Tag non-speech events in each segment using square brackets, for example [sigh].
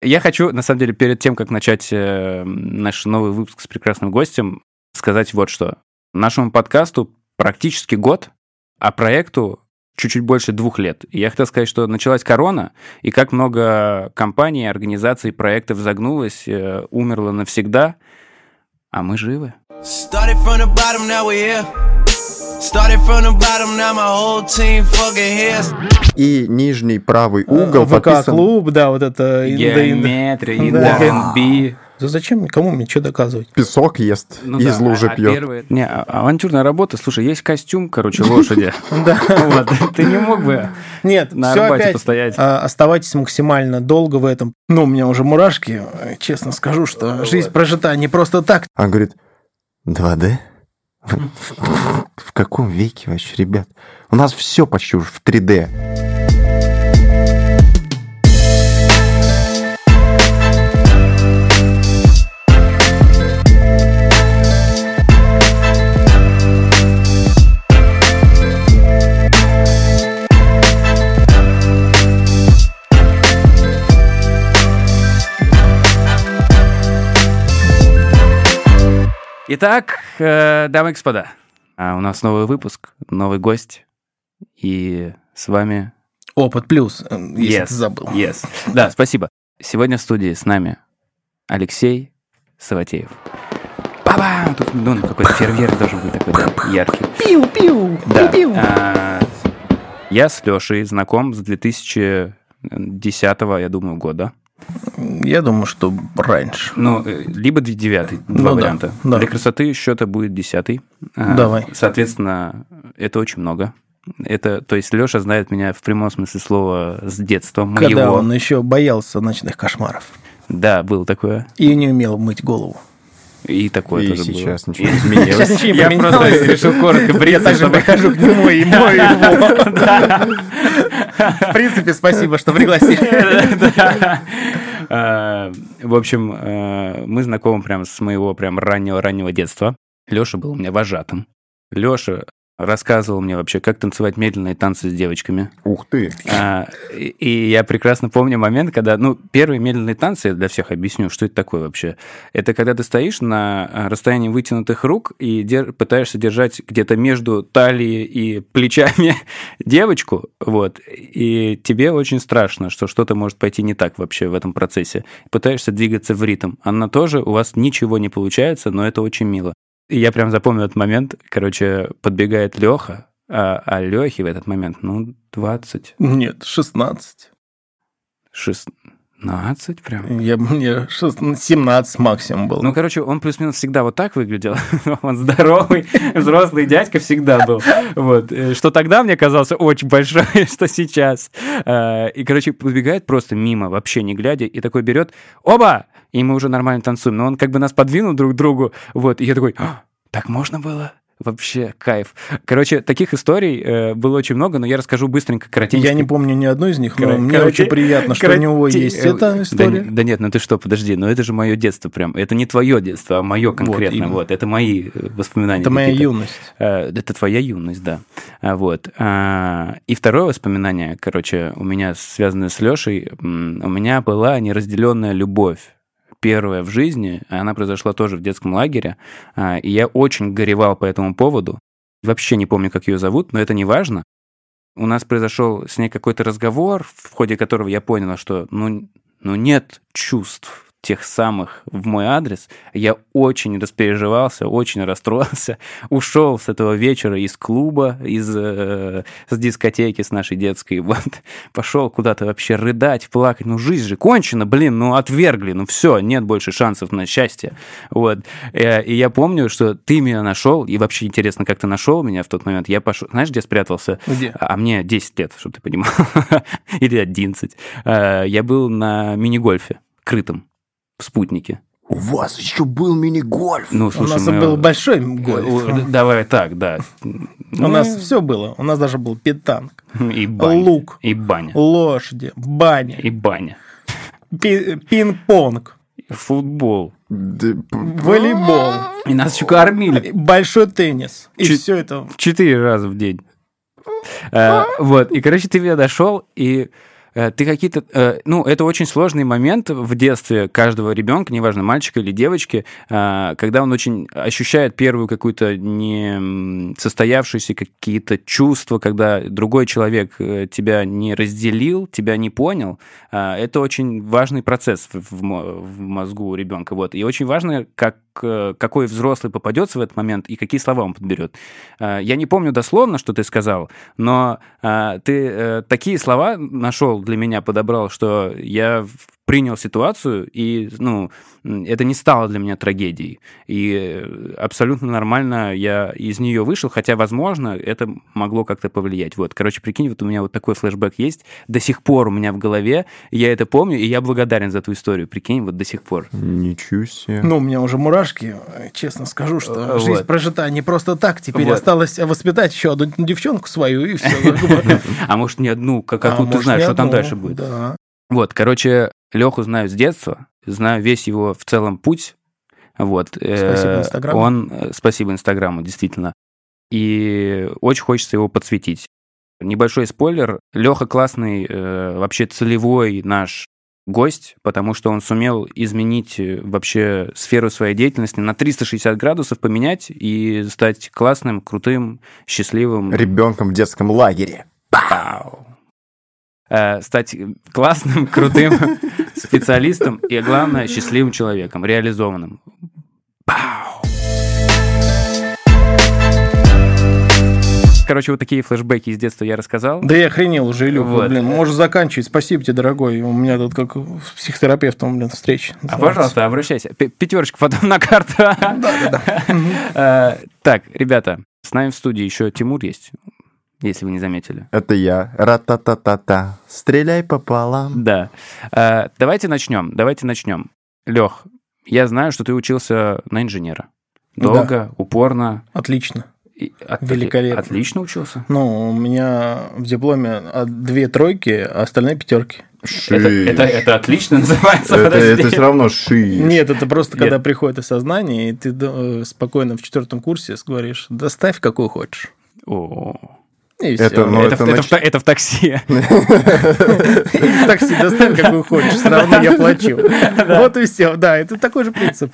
Я хочу, на самом деле, перед тем, как начать э, наш новый выпуск с прекрасным гостем, сказать вот что. Нашему подкасту практически год, а проекту чуть-чуть больше двух лет. И я хотел сказать, что началась корона, и как много компаний, организаций, проектов загнулось, э, умерло навсегда, а мы живы. Started from the bottom, now we're here. И нижний правый угол ВК подписан... клуб, да, вот это Геометрия, Да. Да зачем? Кому мне что доказывать? Песок ест, Ну из да, лужи а- а пьет. первые- Не, а- авантюрная работа. Слушай, есть костюм, короче, [laughs] лошади. Да. Вот, Ты не мог бы Нет, на Арбате постоять. а, Оставайтесь максимально долго в этом. Ну, у меня уже мурашки. Честно скажу, что жизнь прожита не просто так. Он говорит, 2D? [laughs] Каком веке вообще, ребят? У нас все почти уже в 3D. Итак, э, дамы и господа, а у нас новый выпуск, новый гость. И с вами... Опыт плюс, э, если Yes, ты забыл. Yes. [laughs] Да, спасибо. Сегодня в студии с нами Алексей Саватеев. Бабам! Тут, ну, какой-то [laughs] фейерверк должен быть такой, да, яркий. Пиу-пиу, Да. пиу-пиу. а, я с Лешей знаком с 2010, я думаю, года. Я думаю, что раньше. Ну, э, либо девятый, Ну два да, варианта. да. Для красоты счета будет десятый. А, Давай. Соответственно, это очень много. Это, то есть Леша знает меня в прямом смысле слова с детства моего. Когда он еще боялся ночных кошмаров. Да, было такое. И не умел мыть голову. И такое И тоже сейчас было. ничего не Сейчас изменилось. ничего не Я просто решил коротко Я бриться, также чтобы- прихожу к нему и мою его. В принципе, спасибо, что пригласили. А, В общем, э, мы знакомы прям с моего прям раннего-раннего детства. Леша был у меня вожатым. Леша рассказывал мне вообще, как танцевать медленные танцы с девочками. Ух ты. А, И и я прекрасно помню момент, когда, ну, первые медленные танцы, я для всех объясню, что это такое вообще. Это когда ты стоишь на а, расстоянии вытянутых рук и дер- пытаешься держать где-то между талией и плечами [laughs] девочку, вот, и тебе очень страшно, что что-то может пойти не так вообще в этом процессе. Пытаешься двигаться в ритм. Она тоже, у вас ничего не получается, но это очень мило. И я прям запомнил этот момент. Короче, подбегает Леха, а, а Лехе в этот момент, ну, 20, Нет, 16. 16 прям. Я, мне 16, 17 максимум был. Ну, короче, он плюс-минус всегда вот так выглядел. [laughs] Он здоровый, взрослый дядька всегда был. Вот. Э, Что тогда мне казался очень большой, [laughs] что сейчас. Э, И, короче, подбегает просто мимо, вообще не глядя, и такой берет, оба! И мы уже нормально танцуем. Но он как бы нас подвинул друг к другу. Вот. И я такой, «А, так можно было? Вообще кайф. Короче, таких историй э, было очень много, но я расскажу быстренько, коротенько. Я не помню ни одной из них, но Кор- мне короче- очень приятно, что короче, у него есть э, эта да история. не- Да, нет, ну ты что, подожди, но это же мое детство прям. Это не твое детство, а мое конкретно. именно. Вот, это мои э, воспоминания. Это моя юность. Э, Это твоя юность, да. А, Вот. А, И второе воспоминание, короче, у меня связанное с Лешей, у меня была неразделенная любовь первая в жизни, она произошла тоже в детском лагере, а, и я очень горевал по этому поводу. Вообще не помню, как ее зовут, но это не важно. У нас произошел с ней какой-то разговор, в ходе которого я понял, что ну, ну нет чувств тех самых в мой адрес. Я очень распереживался, очень расстроился, [laughs] ушел с этого вечера из клуба, из э, с дискотеки с нашей детской, [laughs] вот, пошел куда-то вообще рыдать, плакать. Ну, жизнь же кончена, блин, ну, отвергли, ну, все, нет больше шансов на счастье. Вот. Э, И я помню, что ты меня нашел, и вообще интересно, как ты нашел меня в тот момент. Я пошел, знаешь, где спрятался? Где? А мне 10 лет, чтобы ты понимал, [laughs] или 11. Э, Я был на мини-гольфе, крытом, в спутнике. У вас еще был мини-гольф. Ну, У слушай, нас мы- был большой Э, гольф. Давай так, да. У нас все было. У нас даже был питанг, И баня. лук, И баня. лошади, баня, И баня. пи- пинг-понг, Футбол. Волейбол, И нас еще кормили большой теннис. И все это. четыре раза в день. Э, Вот, и, короче, ты меня нашел, и э, ты какие-то... э, Ну, это очень сложный момент в детстве каждого ребенка, неважно, мальчика или девочки, э, когда он очень ощущает первую какую-то не состоявшуюся какие-то чувства, когда другой человек э, тебя не разделил, тебя не понял. Э, Это очень важный процесс в- в мо- в мозгу ребенка. Вот. И очень важно, как, э, какой взрослый попадется в этот момент и какие слова он подберет. Э, Я не помню дословно, что ты сказал, но э, ты э, такие слова нашел для меня, подобрал, что я принял ситуацию, и, ну, это не стало для меня трагедией. И э, абсолютно нормально я из нее вышел, хотя, возможно, это могло как-то повлиять. Вот, короче, прикинь, вот у меня вот такой флешбэк есть, до сих пор у меня в голове, я это помню, и я благодарен за эту историю, прикинь, вот до сих пор. Ничего себе. Ну, у меня уже мурашки, честно скажу, что Э, жизнь вот. прожита не просто так. Теперь Вот. осталось воспитать еще одну девчонку свою, и все. [laughs] А может, не одну, как А откуда ты знаешь, что там дальше будет? Да. Вот, короче, Леху знаю с детства, знаю весь его в целом путь. Вот. э, Спасибо Инстаграму. Он, э, спасибо Инстаграму, действительно. И очень хочется его подсветить. Небольшой спойлер. Леха классный, э, вообще целевой наш гость, потому что он сумел изменить вообще сферу своей деятельности на 360 градусов поменять и стать классным, крутым, счастливым. Ребенком в детском лагере. Пау. Э, стать классным, [laughs] крутым специалистом и, главное, счастливым человеком, реализованным. Пау. Короче, вот такие флешбеки из детства я рассказал. Да я охренел уже, Илюха, Вот. блин, можешь заканчивать. Спасибо тебе, дорогой. У меня тут как с психотерапевтом, блин, встреча. А, пожалуйста, обращайся. Пятерочка потом на карту. [laughs] Э, Так, ребята, с нами в студии еще Тимур есть, если вы не заметили. Это я. Ра-та-та-та-та. Стреляй пополам. Да. Э, Давайте начнем. Давайте начнем. Лех, я знаю, что ты учился на инженера. Долго, упорно. Отлично. и от- Великолепно. Отлично учился. Ну, у меня в дипломе а, две тройки, а остальные пятерки. Это, это, это отлично называется. Это, подожди. это все равно ши. Нет, это просто Нет. когда приходит осознание, и ты э, спокойно в четвертом курсе говоришь, да ставь какую хочешь. О, И Это, все. ну, это, это это нач- в, это в такси. в такси [laughs] [laughs] доставь какую хочешь, все равно я плачу. [laughs] Вот и все. Да, это такой же принцип.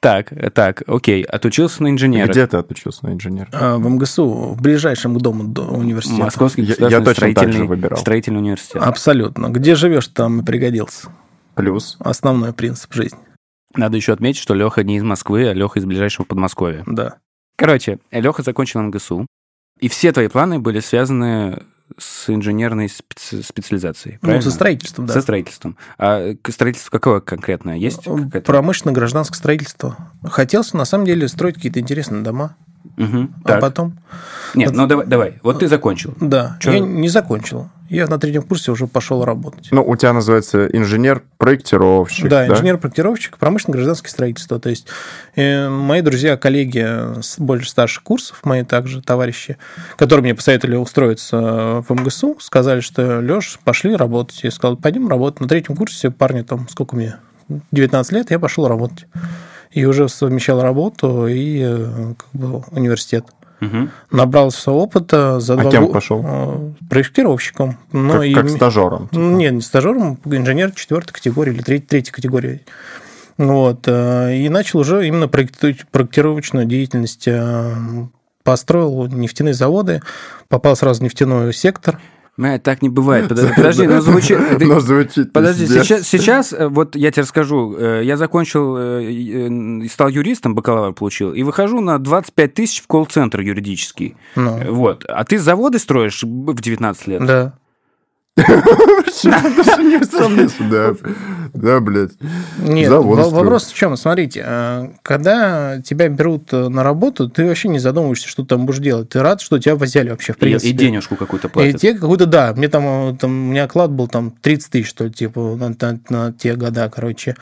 Так, так, окей. Отучился на инженера. Где ты отучился на инженера? А, В МГСУ, в ближайшем к дому до университета. Московский Я- государственный я точно так же строительный, выбирал. строительный университет. Абсолютно. Где живешь, там и пригодился. Плюс. Основной принцип жизни. Надо еще отметить, что Леха не из Москвы, а Леха из ближайшего Подмосковья. Да. Короче, Леха закончил МГСУ, и все твои планы были связаны с инженерной специ- специализацией, Ну, правильно? со строительством, да. Со строительством. А строительство какое конкретное? Есть какая-то? Промышленно-гражданское строительство. Хотелось, на самом деле, строить какие-то интересные дома. Мгм, А так. потом... Нет, ну давай, давай. Вот ты закончил. Да, Чё? я не закончил. Я на третьем курсе уже пошел работать. Ну, у тебя называется инженер-проектировщик. Да, инженер-проектировщик, промышленно-гражданское строительство. То есть э, мои друзья, коллеги с больше старших курсов, мои также товарищи, которые мне посоветовали устроиться в МГСУ, сказали, что Леш, пошли работать. Я сказал, пойдем работать. На третьем курсе парни там, сколько мне, 19 лет, я пошел работать. И уже совмещал работу и э, как бы, университет. Мгм. Набрался опыта за А два кем го- пошел? э, Проектировщиком. Но Как, и как стажером. типа. нет, не стажером, инженер четвертой категории или третьей, третьей категории. Вот. э, И начал уже именно проекти- проектировочную деятельность. э, Построил нефтяные заводы, попал сразу в нефтяной сектор. Бля, так не бывает. [laughs] Подожди, подожди, ну звучит... [laughs] Но звучит Подожди, сейчас, сейчас, вот я тебе расскажу, э, я закончил э, э, стал юристом, бакалавр получил, и выхожу на 25 тысяч в колл-центр юридический. Ну, Вот. А ты заводы строишь в 19 лет? да. [laughs] Да. Да, блядь. Нет, вопрос в чем? Смотрите, э, когда тебя берут э, на работу, ты вообще не задумываешься, что там будешь делать. Ты рад, что тебя взяли вообще в И, принципе. и денежку какую-то И платят. те какой-то, да, мне там, э, там, у меня оклад был там 30 тысяч, что ли, типа, на, на- на те года, короче.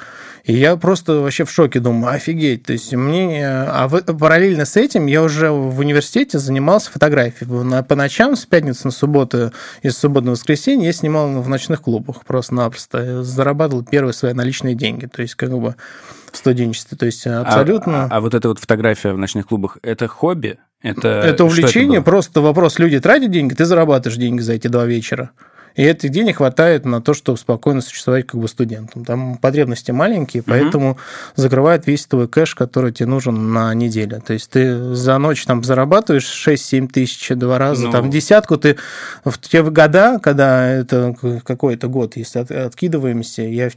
И я просто вообще в шоке думаю, офигеть. То есть мне... А в- параллельно с этим я уже в университете занимался фотографией. На- По ночам, с пятницы на субботу и с субботы на воскресенье я снимал в ночных клубах просто-напросто. Зарабатывал первые свои наличные деньги. То есть как бы в студенчестве. То есть А- абсолютно... А, а вот эта вот фотография в ночных клубах, это хобби? Это, Это увлечение, было? просто вопрос, люди тратят деньги, ты зарабатываешь деньги за эти два вечера. И этих денег хватает на то, чтобы спокойно существовать как бы студентом. Там потребности маленькие, поэтому закрывает весь твой кэш, который тебе нужен на неделю. То есть ты за ночь там зарабатываешь 6-7 тысяч два раза, Ну. там десятку ты в те года, когда это какой-то год, если от- откидываемся, я в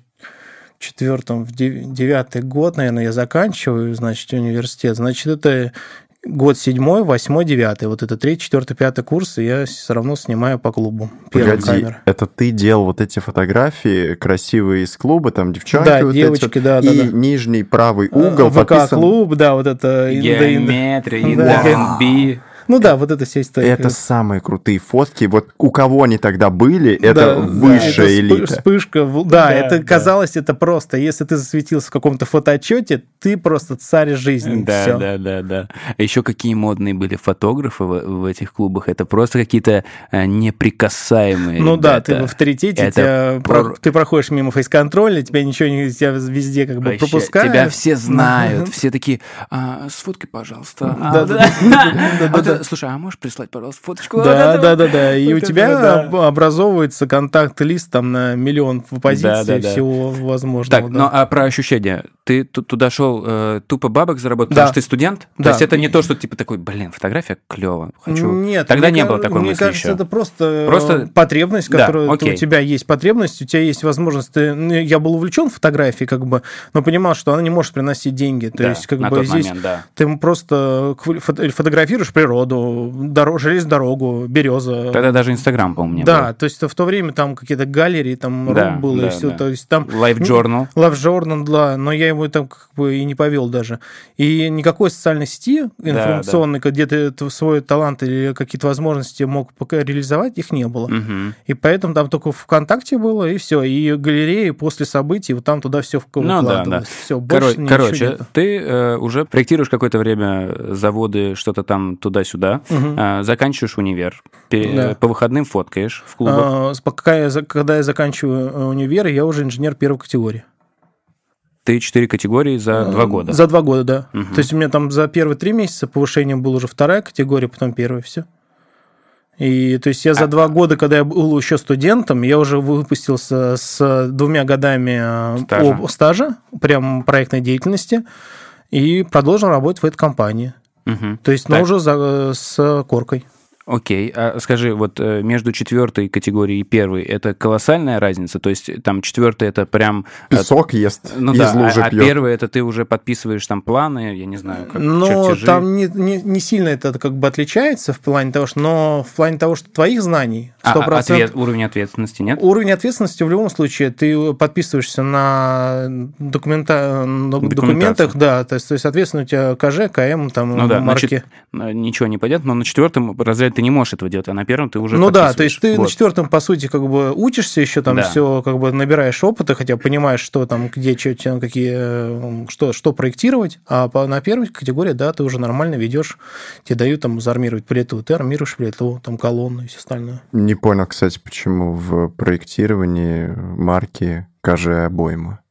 четвертом, в дев- девятый год, наверное, я заканчиваю, значит, университет. Значит, это год седьмой, восьмой, девятый. Вот это третий, четвертый, пятый курс, и я все равно снимаю по клубу. Первая Погоди, камера. это ты делал вот эти фотографии красивые из клуба, там девчонки Да, вот девочки, эти вот, да, и да. нижний правый угол подписан- ВК-клуб, да, вот это... Геометрия, Да. Ну да, вот это вся история. Это самые крутые фотки. Вот у кого они тогда были, это высшая элита. Вспышка. Да, это казалось, это просто. Если ты засветился в каком-то фотоотчете, ты просто царь жизни. Да, да, да, да. Еще какие модные были фотографы в, этих клубах. Это просто какие-то э, неприкасаемые. Ну да, ты в авторитете, ты проходишь мимо фейс-контроля, тебя ничего не, тебя везде как бы Вообще, пропускают. Тебя все знают, все такие, а, сфоткай, пожалуйста. А, Да, [laughs] вот да, да, Слушай, а можешь прислать, пожалуйста, фоточку? Да, да, да, да. И у тебя образовывается контакт-лист там на миллион позиций всего возможного. Так, ну а про ощущения? Ты ту- туда шел э, тупо бабок заработать, потому что ты студент? То есть это не то, что типа такой, блин, фотография клево, хочу. Нет, Тогда мне не было такой Мне мысли кажется, еще. это просто, э, потребность, которая у тебя есть потребность, у тебя есть возможность. ну, я был увлечен фотографией, как бы, но понимал, что она не может приносить деньги. То есть, как бы здесь ты просто фото- фотографируешь природу, доро- железную дорогу, береза. Тогда даже Инстаграм, по-моему, не да, то есть в то время там какие-то галереи, там Да, рок было да, и все. да. То есть там был. Life Journal. Love Journal, да, но я его там как бы и не повел даже. И никакой социальной сети информационной, где ты свой талант или какие-то возможности мог реализовать, их не было. Мгм. И поэтому там только ВКонтакте было, и все. И галереи после событий, вот там туда все Ну да, да. Все, больше ничего Короче, нету. ты э, уже проектируешь какое-то время заводы, что-то там туда-сюда, Мгм. э, заканчиваешь универ, пе- Да. по выходным фоткаешь в клубах. А, пока я, когда я заканчиваю э, универ, я уже инженер первой категории. Ты четыре категории за два года. А, За два года, да. Мгм. То есть у меня там за первые три месяца повышение было уже вторая категория, потом первая, все. И то есть я за А- два года, когда я был еще студентом, я уже выпустился с двумя годами э, Стажа. об- стажа, прям проектной деятельности, и продолжил работать в этой компании. Мгм. То есть, но Так. уже за- с коркой. Окей, а скажи, вот э, между четвертой категорией и первой это колоссальная разница? То есть там четвертая это прям... э, Песок ест, Ну из да, лужи а, а пьет. первая это ты уже подписываешь там планы, я не знаю, как Но чертежи. там не, не, не сильно это как бы отличается в плане того, что, но в плане того, что твоих знаний А, 100%, а ответ- уровень ответственности нет? Уровень ответственности в любом случае, ты подписываешься на, документа... документах, да, то есть, то есть, соответственно, у тебя КЖ, КМ, там, Ну да, марки. значит, э, ничего не пойдет, но на четвертом разряде ты не можешь этого делать, а на первом ты уже ну да, то есть ты подписываешь. на четвертом, по сути, как бы учишься еще, там Да. все как бы набираешь опыта, хотя понимаешь, что там, где, что, чем, какие, э, что, что проектировать, а по, на первой категории, да, ты уже нормально ведешь, тебе дают там зармировать плиту, ты армируешь плиту, там колонну и все остальное. Не понял, кстати, почему в проектировании марки КЖ обойма.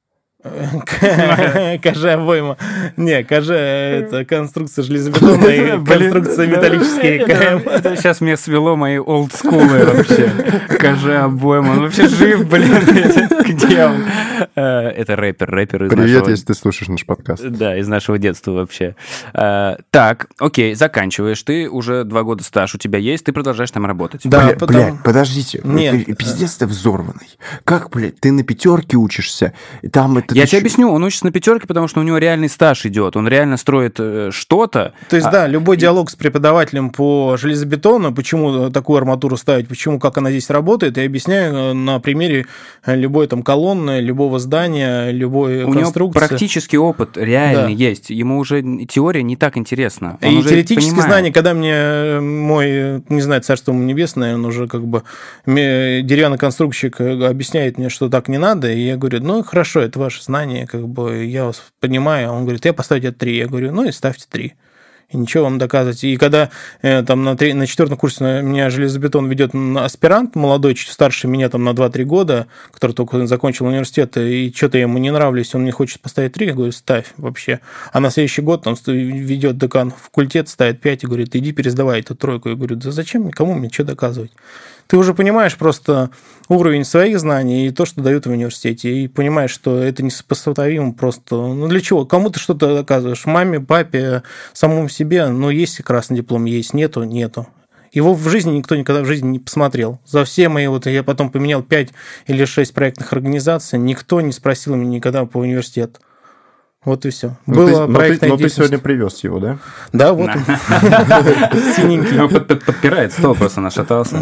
КЖ обойма. Не, КЖ это конструкция железобетонная и конструкция металлическая КМ. Сейчас мне свело мои олдскулы вообще. Скажи обоим, он вообще жив, блин. [laughs] Где он? Э, Это рэпер, рэпер из Привет, нашего... если ты слушаешь наш подкаст. Да, из нашего детства вообще. Э, Так, окей, заканчиваешь. Ты уже два года стаж у тебя есть, ты продолжаешь там работать. Да, Бля- потом- Блядь, подождите. Нет. Ты- Пиздец ты взорванный. Как, блядь, ты на пятерке учишься, и там это... Я тебе объясню, он учится на пятерке, потому что у него реальный стаж идет. Он реально строит э, что-то. То есть, А- да, любой диалог с преподавателем по железобетону, почему такую арматуру ставить, почему, как она здесь работает, я объясняю на примере любой там колонны, любого здания, создания любой У него практически опыт реальный да. есть. Ему уже теория не так интересна. Он и уже теоретические понимает. знания, когда мне э, мой, не знаю, царство ему небесное, он уже как бы деревянный конструкщик э, объясняет мне, что так не надо, и я говорю, ну, хорошо, это ваше знание, как бы я вас понимаю. Он говорит, я поставлю это три, Я говорю, ну и ставьте три ничего вам доказывать. И когда э, там на, на четвертом курсе на меня железобетон ведет аспирант, молодой, чуть старше меня там на 2-3 года, который только закончил университет, и что-то ему не нравлюсь, он мне хочет поставить 3, я говорю, ставь вообще. А на следующий год там ведет декан факультет, ставит 5 и говорит, иди пересдавай эту тройку. Я говорю, да зачем, кому мне что доказывать? Ты уже понимаешь просто уровень своих знаний и то, что дают в университете, и понимаешь, что это несопоставимо просто. Ну, для чего? Кому ты что-то доказываешь? Маме, папе, самому себе, ну, есть красный диплом, есть, нету, нету. Его в жизни никто никогда в жизни не посмотрел. За все мои, вот я потом поменял 5 или 6 проектных организаций, никто не спросил меня никогда по университету. Вот и все. Ну, Было ты, но, ты, но ты сегодня привез его, да? Да, вот он. [laughs] Синенький. Под- подпирает стол, просто нашатался.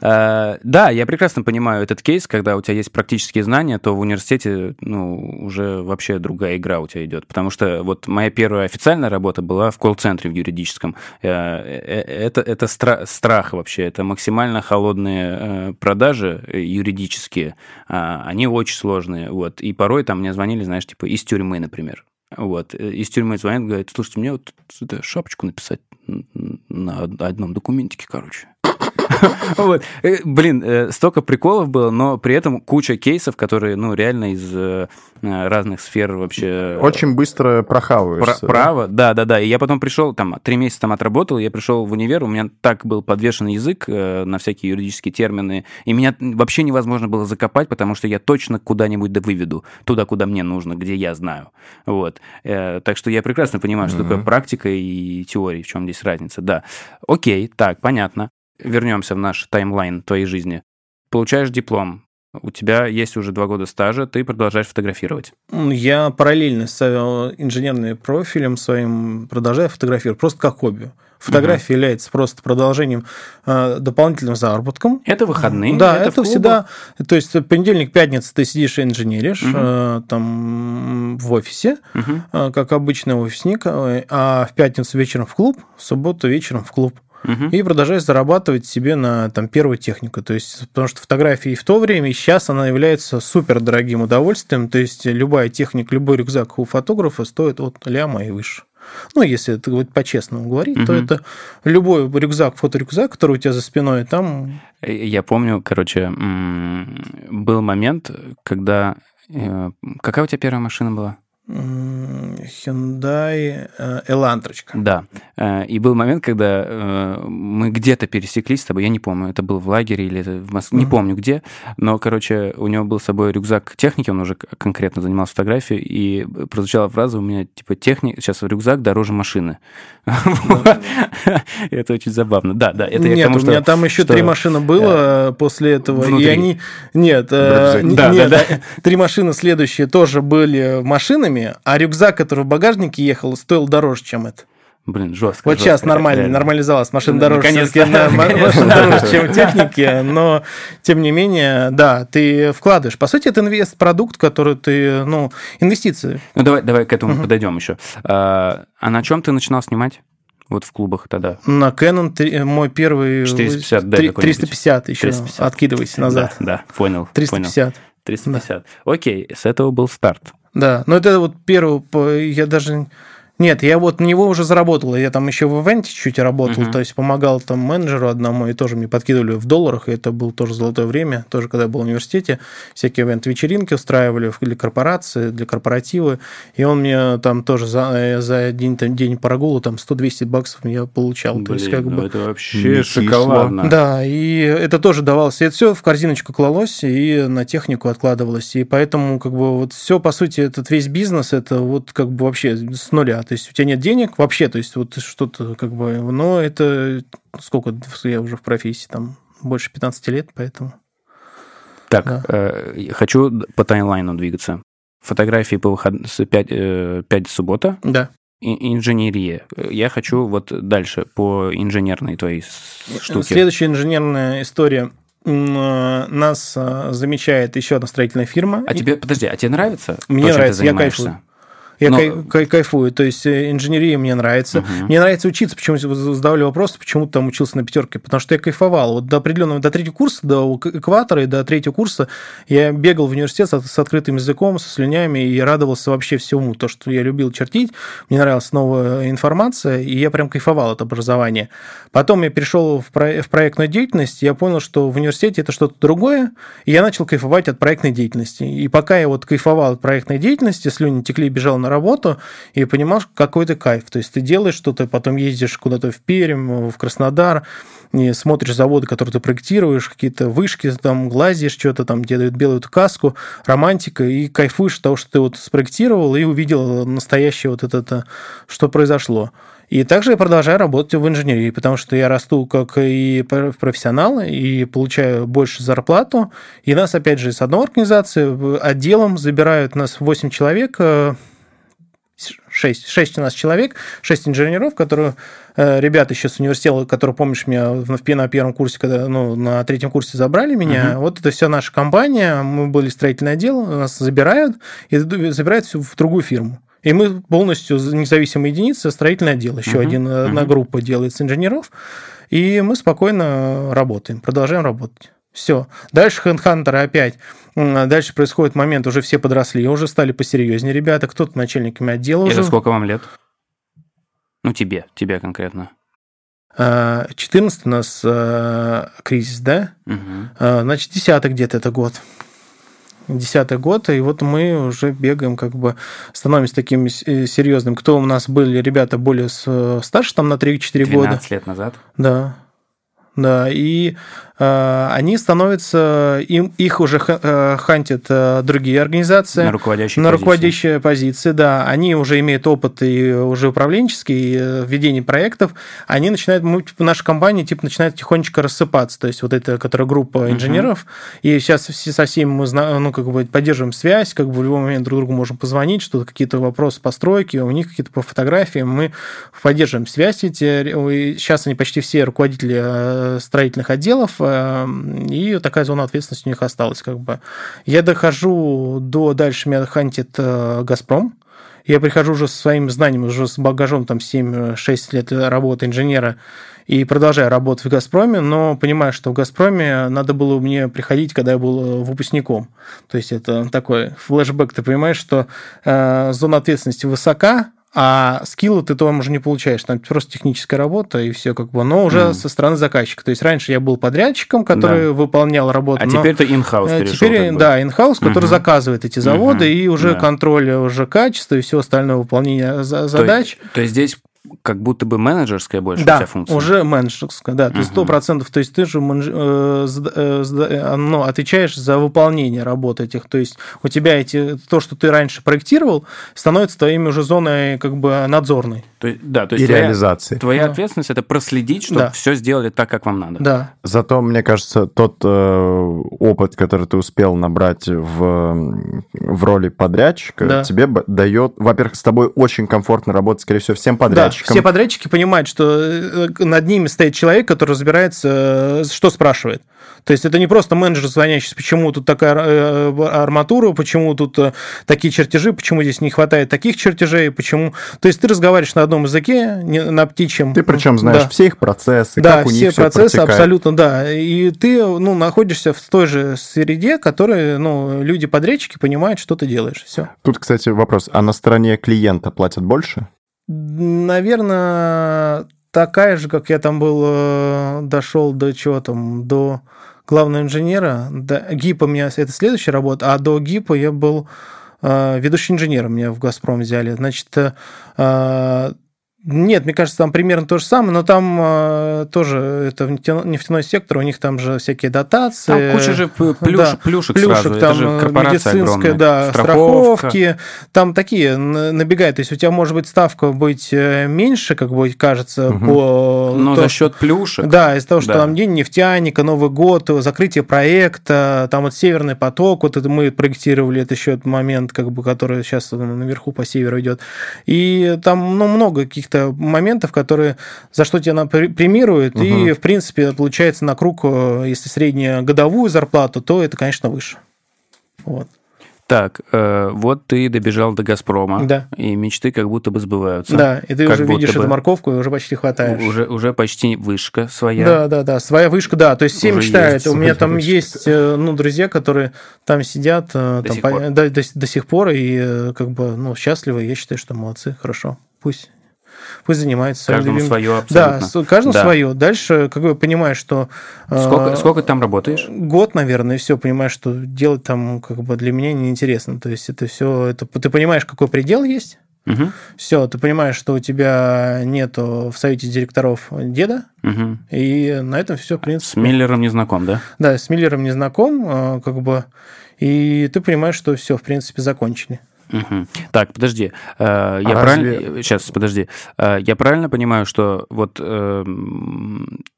Э, Да, я прекрасно понимаю этот кейс, когда у тебя есть практические знания, то в университете, ну, уже вообще другая игра у тебя идет. Потому что вот моя первая официальная работа была в колл-центре в юридическом. Э, э, Это, это стра- страх вообще, это максимально холодные продажи юридические. А, Они очень сложные, вот. И порой там мне звонили, знаешь, типа из тюрьмы, например. Вот. Э, Из тюрьмы звонят, говорят, слушайте, мне вот шапочку написать на од- одном документике, короче. [laughs] Вот. Э, Блин, э, столько приколов было, но при этом куча кейсов, которые, ну, реально из э, разных сфер вообще... Очень быстро прохавываешься. право, да, да, да. И я потом пришел, там, три месяца там отработал, я пришел в универ, у меня так был подвешен язык на всякие юридические термины, и меня вообще невозможно было закопать, потому что я точно куда-нибудь да выведу, туда, куда мне нужно, где я знаю. Вот. Так что я прекрасно понимаю, что такое практика и теория, в чем здесь разница, да. Окей, так, понятно. Вернемся в наш таймлайн твоей жизни. Получаешь диплом, у тебя есть уже два года стажа, ты продолжаешь фотографировать. Я параллельно с э, инженерным профилем своим продолжаю фотографировать, просто как хобби. Фотография является просто продолжением э, дополнительным заработком. Это выходные. Да, это, клубах. всегда, то есть понедельник, пятница ты сидишь и инженеришь Мгм. э, там в офисе, Мгм. э, как обычный офисник, э, а в пятницу вечером в клуб, в субботу вечером в клуб. Мгм. И продолжаешь зарабатывать себе на там, первую технику. То есть, потому что фотография и в то время, и сейчас она является супер дорогим удовольствием. То есть, любая техника, любой рюкзак у фотографа стоит от ляма и выше. Ну, если это вот по-честному говорить, то Мгм. это любой рюкзак, фоторюкзак, который у тебя за спиной, там Я помню, короче, был момент, когда... э, Какая у тебя первая машина была? Hyundai э, Elantrочка. Да. Э, И был момент, когда э, мы где-то пересеклись с тобой, я не помню, это был в лагере или в Москве, не Мгм. помню где, но, короче, у него был с собой рюкзак техники, он уже конкретно занимался фотографией, и прозвучала фраза у меня, типа, техник, сейчас рюкзак дороже машины. [laughs] [laughs] Это очень забавно. Да, да, это Нет, у меня там еще три машины было после этого, и они... Нет, э, не- нет, э, три машины следующие тоже были машинами, а рюкзак, который в багажнике ехал, стоил дороже, чем это. Блин, жестко. Вот сейчас жестко, нормально, реально. нормализовалась машина дороже, наконец-то. [laughs] машина чем техники, но тем не менее, да, ты вкладываешь. По сути, это инвест-продукт, который ты, ну, инвестиции. Ну, давай, давай к этому Мгм. подойдем еще. А, а на чем ты начинал снимать? Вот в клубах тогда. На Canon мой первый... 450D три- какой-нибудь. 350 еще, 350. откидывайся назад. Да, да, понял. понял. 350. 350. Окей, с этого был старт. Да, но это вот первый, я даже... Нет, я вот на него уже заработал. Я там еще в ивенте чуть работал, Мгм. то есть помогал там менеджеру одному, и тоже мне подкидывали в долларах, и это было тоже золотое время, тоже когда я был в университете, всякие ивент-вечеринки устраивали для корпорации, для корпоративы, и он мне там тоже за, э, за день, там, день прогула там 100-200 баксов я получал. то есть Блин, как ну бы... это вообще шоколадно. Да, и это тоже давалось. И это все в корзиночку клалось и на технику откладывалось. И поэтому, как бы, вот все, по сути, этот весь бизнес, это вот как бы вообще с нуля. То есть у тебя нет денег вообще, то есть вот что-то как бы, но это сколько я уже в профессии, там больше 15 лет, поэтому. Так, Да. э, хочу по таймлайну двигаться. Фотографии по выходным, с 5, 5 суббота, Да. и- инженерия. Я хочу вот дальше по инженерной твоей штуке. Следующая инженерная история. Э, Нас э, замечает еще одна строительная фирма. А тебе, подожди, а тебе нравится? Мне то, нравится, ты я кайфую. Я Но- кай- кай- кайфую. То есть э, инженерия мне нравится. Мгм. Мне нравится учиться. Почему задавали вопрос, почему ты там учился на пятерке? Потому что я кайфовал. Вот до определенного, до третьего курса, до экватора и до третьего курса я бегал в университет с, с открытым языком, со слюнями и радовался вообще всему. То, что я любил чертить, мне нравилась новая информация, и я прям кайфовал от образования. Потом я перешел в, про- в проектную деятельность, и я понял, что в университете это что-то другое, и я начал кайфовать от проектной деятельности. И пока я вот кайфовал от проектной деятельности, слюни текли, бежал на работу и понимал какой-то кайф. То есть ты делаешь что-то, потом ездишь куда-то в Пермь, в Краснодар, и смотришь заводы, которые ты проектируешь, какие-то вышки, там глазишь что-то, там тебе дают белую каску, романтика, и кайфуешь от того, что ты вот спроектировал и увидел настоящее вот это, что произошло. И также я продолжаю работать в инженерии, потому что я расту как и профессионал, и получаю больше зарплату. И нас, опять же, с одной организации отделом забирают нас 8 человек, 6, 6 у нас человек, 6 инженеров, которые э, ребята еще с университета, которые, помнишь, меня на первом курсе, когда, ну, на третьем курсе забрали меня, угу. вот это все наша компания, мы были строительное отдел, нас забирают, и забирают в другую фирму. И мы полностью независимая единица, строительный отдел, еще uh-huh, один, uh-huh. одна группа делает с инженеров, и мы спокойно работаем, продолжаем работать. Все. Дальше хендхантеры опять. Дальше происходит момент, уже все подросли, уже стали посерьезнее ребята, кто-то начальниками отдела уже. сколько вам лет? Ну, тебе, тебе конкретно. 14 у нас а, кризис, да? Угу. Значит, 10 где-то это год десятый год, и вот мы уже бегаем, как бы становимся таким э, серьезным. Кто у нас были ребята более старше, там на 3-4 года. 12 лет назад? Да. Да, и Э, они становятся, им, их уже э, хантят э, другие организации. На руководящие На руководящие позиции, да. Они уже имеют опыт и уже управленческий, введение проектов. Они начинают, типа, наша компания типа начинает тихонечко рассыпаться. То есть вот эта, которая группа инженеров. Uh-huh. И сейчас все, со всеми мы ну, как бы поддерживаем связь, как бы в любой момент друг другу можем позвонить, что-то какие-то вопросы по стройке, у них какие-то по фотографиям. Мы поддерживаем связь. Эти, сейчас они почти все руководители строительных отделов, и такая зона ответственности у них осталась. Как бы. Я дохожу до... Дальше меня хантит э, «Газпром», я прихожу уже со своим знанием, уже с багажом там 7-6 лет работы инженера и продолжаю работать в «Газпроме», но понимаю, что в «Газпроме» надо было мне приходить, когда я был э, выпускником. То есть это такой флешбэк. Ты понимаешь, что э, зона ответственности высока, а скиллы ты там уже не получаешь, там просто техническая работа и все как бы, но уже mm. со стороны заказчика. То есть раньше я был подрядчиком, который да. выполнял работу. А теперь ты in-house э, перешел. Теперь, как бы. да, in-house, который угу. заказывает эти заводы угу. и уже да. контроль уже качества и все остальное выполнение задач. То, то есть здесь как будто бы менеджерская больше да, у тебя функция. уже менеджерская, да. То есть сто процентов, то есть ты же э, э, ну, отвечаешь за выполнение работы этих. То есть у тебя эти, то, что ты раньше проектировал, становится твоими уже зоной как бы надзорной. То, да, то есть и твоя, реализации. Твоя да. ответственность это проследить, чтобы да. все сделали так, как вам надо. Да. Зато, мне кажется, тот э, опыт, который ты успел набрать в, в роли подрядчика, да. тебе дает, во-первых, с тобой очень комфортно работать, скорее всего, всем подрядчикам. Да, все подрядчики понимают, что э, над ними стоит человек, который разбирается, э, что спрашивает. То есть это не просто менеджер, звонящий, почему тут такая э, арматура, почему тут такие чертежи, почему здесь не хватает таких чертежей, почему... То есть ты разговариваешь на одном языке, на птичьем. Ты причем знаешь да. все их процессы, да, как у все них процессы все абсолютно, да. И ты ну, находишься в той же среде, которой ну, люди-подрядчики понимают, что ты делаешь. Все. Тут, кстати, вопрос. А на стороне клиента платят больше? Наверное, такая же, как я там был, э, дошел до чего там, до главного инженера. До ГИПа у меня это следующая работа, а до ГИПа я был э, ведущим инженером, меня в «Газпром» взяли. Значит, э, нет, мне кажется, там примерно то же самое, но там э, тоже это нефтяной сектор, у них там же всякие дотации. Там куча же плюш, да, плюшек, плюшек сразу. там это же медицинская, огромная. да, Страховка. страховки, там такие набегают. То есть у тебя может быть ставка быть э, меньше, как бы кажется, угу. по... Но то, за счет плюшек. Да, из-за того, что да. там день нефтяника, Новый год, закрытие проекта, там вот Северный поток, вот это мы проектировали, это еще этот момент, как бы, который сейчас наверху по северу идет. И там ну, много каких-то каких-то моментов, которые за что тебя премируют, угу. и, в принципе, получается на круг, э, если средняя годовую зарплату, то это, конечно, выше. Вот. Так, э, вот ты добежал до Газпрома, да. и мечты как будто бы сбываются. Да, и ты как уже видишь бы... эту морковку, и уже почти хватаешь. Уже, уже почти вышка своя. Да, да, да, своя вышка, да. То есть все уже мечтают. У меня там вышка. есть э, ну, друзья, которые там сидят э, до, там, сих по... Да, до, до сих пор, и как бы ну, счастливы. Я считаю, что молодцы, хорошо. Пусть пусть занимается своим Каждому любимым... свое абсолютно. Да, каждому да. свое. Дальше, как бы понимаешь, что... Сколько, э, сколько там работаешь? Год, наверное, и все, понимаешь, что делать там как бы для меня неинтересно. То есть это все, это, ты понимаешь, какой предел есть, Угу. Все, ты понимаешь, что у тебя нету в совете директоров деда, угу. и на этом все, в принципе. С Миллером не знаком, да? Да, с Миллером не знаком, э, как бы, и ты понимаешь, что все, в принципе, закончили. Угу. Так, подожди, э, я а правильно... Разве... Сейчас, подожди. Э, я правильно понимаю, что вот э,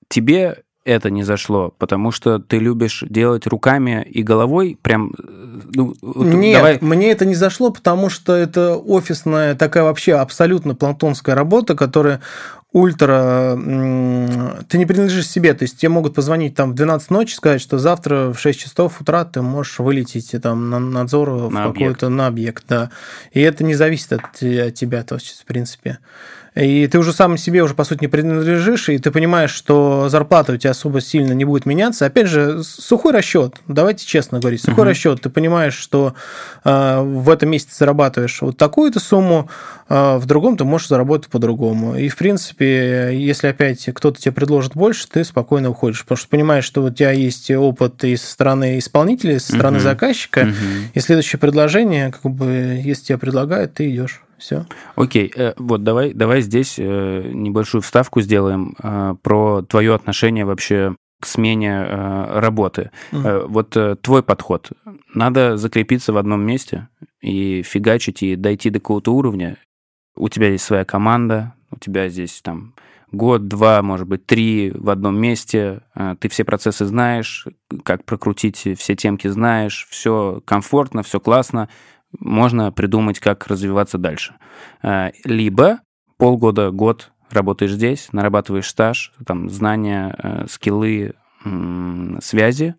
тебе это не зашло, потому что ты любишь делать руками и головой, прям... Ну, Нет, давай... мне это не зашло, потому что это офисная такая вообще абсолютно плантонская работа, которая ультра... Ты не принадлежишь себе, то есть тебе могут позвонить там в 12 ночи, сказать, что завтра в 6 часов утра ты можешь вылететь там на надзор на в какой-то на объект, да. И это не зависит от тебя, то есть, в принципе и ты уже сам себе уже, по сути, не принадлежишь, и ты понимаешь, что зарплата у тебя особо сильно не будет меняться. Опять же, сухой расчет, давайте честно говорить, сухой uh-huh. расчет. Ты понимаешь, что э, в этом месяце зарабатываешь вот такую-то сумму, э, в другом ты можешь заработать по-другому. И, в принципе, если опять кто-то тебе предложит больше, ты спокойно уходишь, потому что понимаешь, что у тебя есть опыт и со стороны исполнителя, и со стороны uh-huh. заказчика, uh-huh. и следующее предложение, как бы, если тебе предлагают, ты идешь. Все. Окей, э, вот давай, давай здесь э, небольшую вставку сделаем э, про твое отношение вообще к смене работы. Mm. Вот твой подход. Надо закрепиться в одном месте и фигачить, и дойти до какого-то уровня. У тебя есть своя команда, у тебя здесь там год, два, может быть, три в одном месте, ты все процессы знаешь, как прокрутить все темки знаешь, все комфортно, все классно, можно придумать, как развиваться дальше. Э, либо полгода, год работаешь здесь, нарабатываешь стаж, там, знания, э, скиллы, связи,